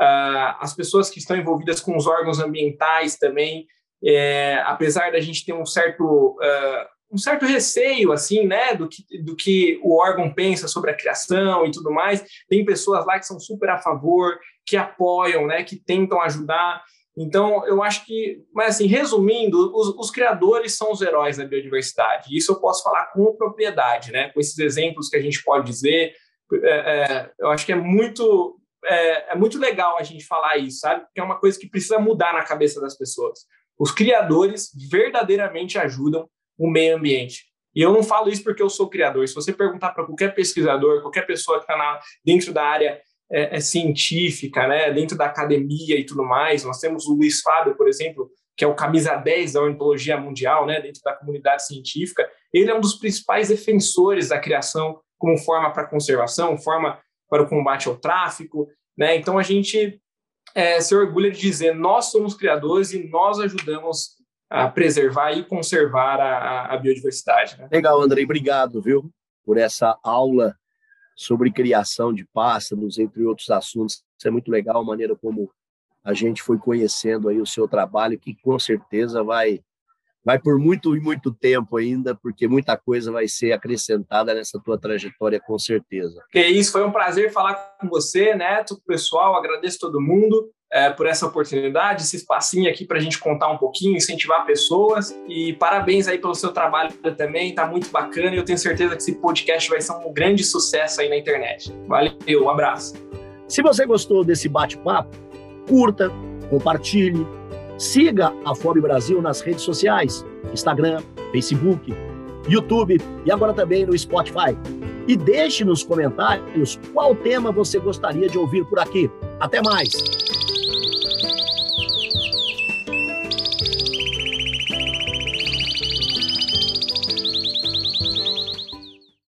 uh, as pessoas que estão envolvidas com os órgãos ambientais também, é, apesar da gente ter um certo uh, um certo receio assim né do que, do que o órgão pensa sobre a criação e tudo mais tem pessoas lá que são super a favor que apoiam né que tentam ajudar. Então eu acho que mas assim resumindo os, os criadores são os heróis da biodiversidade. Isso eu posso falar com propriedade né com esses exemplos que a gente pode dizer. É, é, eu acho que é muito é, é muito legal a gente falar isso sabe? Porque é uma coisa que precisa mudar na cabeça das pessoas os criadores verdadeiramente ajudam o meio ambiente. E eu não falo isso porque eu sou criador. Se você perguntar para qualquer pesquisador, qualquer pessoa que está dentro da área é, é, científica, né, dentro da academia e tudo mais, nós temos o Luiz Fábio, por exemplo, que é o camisa 10 da ornitologia mundial, né, dentro da comunidade científica. Ele é um dos principais defensores da criação como forma para conservação, forma para o combate ao tráfico. Né? Então, a gente é, se orgulha de dizer nós somos criadores e nós ajudamos a preservar e conservar a, a biodiversidade. Né? Legal, Andrei, obrigado, viu, por essa aula sobre criação de pássaros, entre outros assuntos. Isso é muito legal, a maneira como a gente foi conhecendo aí o seu trabalho, que com certeza vai vai por muito e muito tempo ainda, porque muita coisa vai ser acrescentada nessa tua trajetória, com certeza. Que isso, foi um prazer falar com você, Neto, pessoal, agradeço todo mundo é, por essa oportunidade, esse espacinho aqui para a gente contar um pouquinho, incentivar pessoas, e parabéns aí pelo seu trabalho também, tá muito bacana, e eu tenho certeza que esse podcast vai ser um grande sucesso aí na internet. Valeu, um abraço. Se você gostou desse bate-papo, curta, compartilhe, Siga a FOB Brasil nas redes sociais: Instagram, Facebook, YouTube e agora também no Spotify. E deixe nos comentários qual tema você gostaria de ouvir por aqui. Até mais!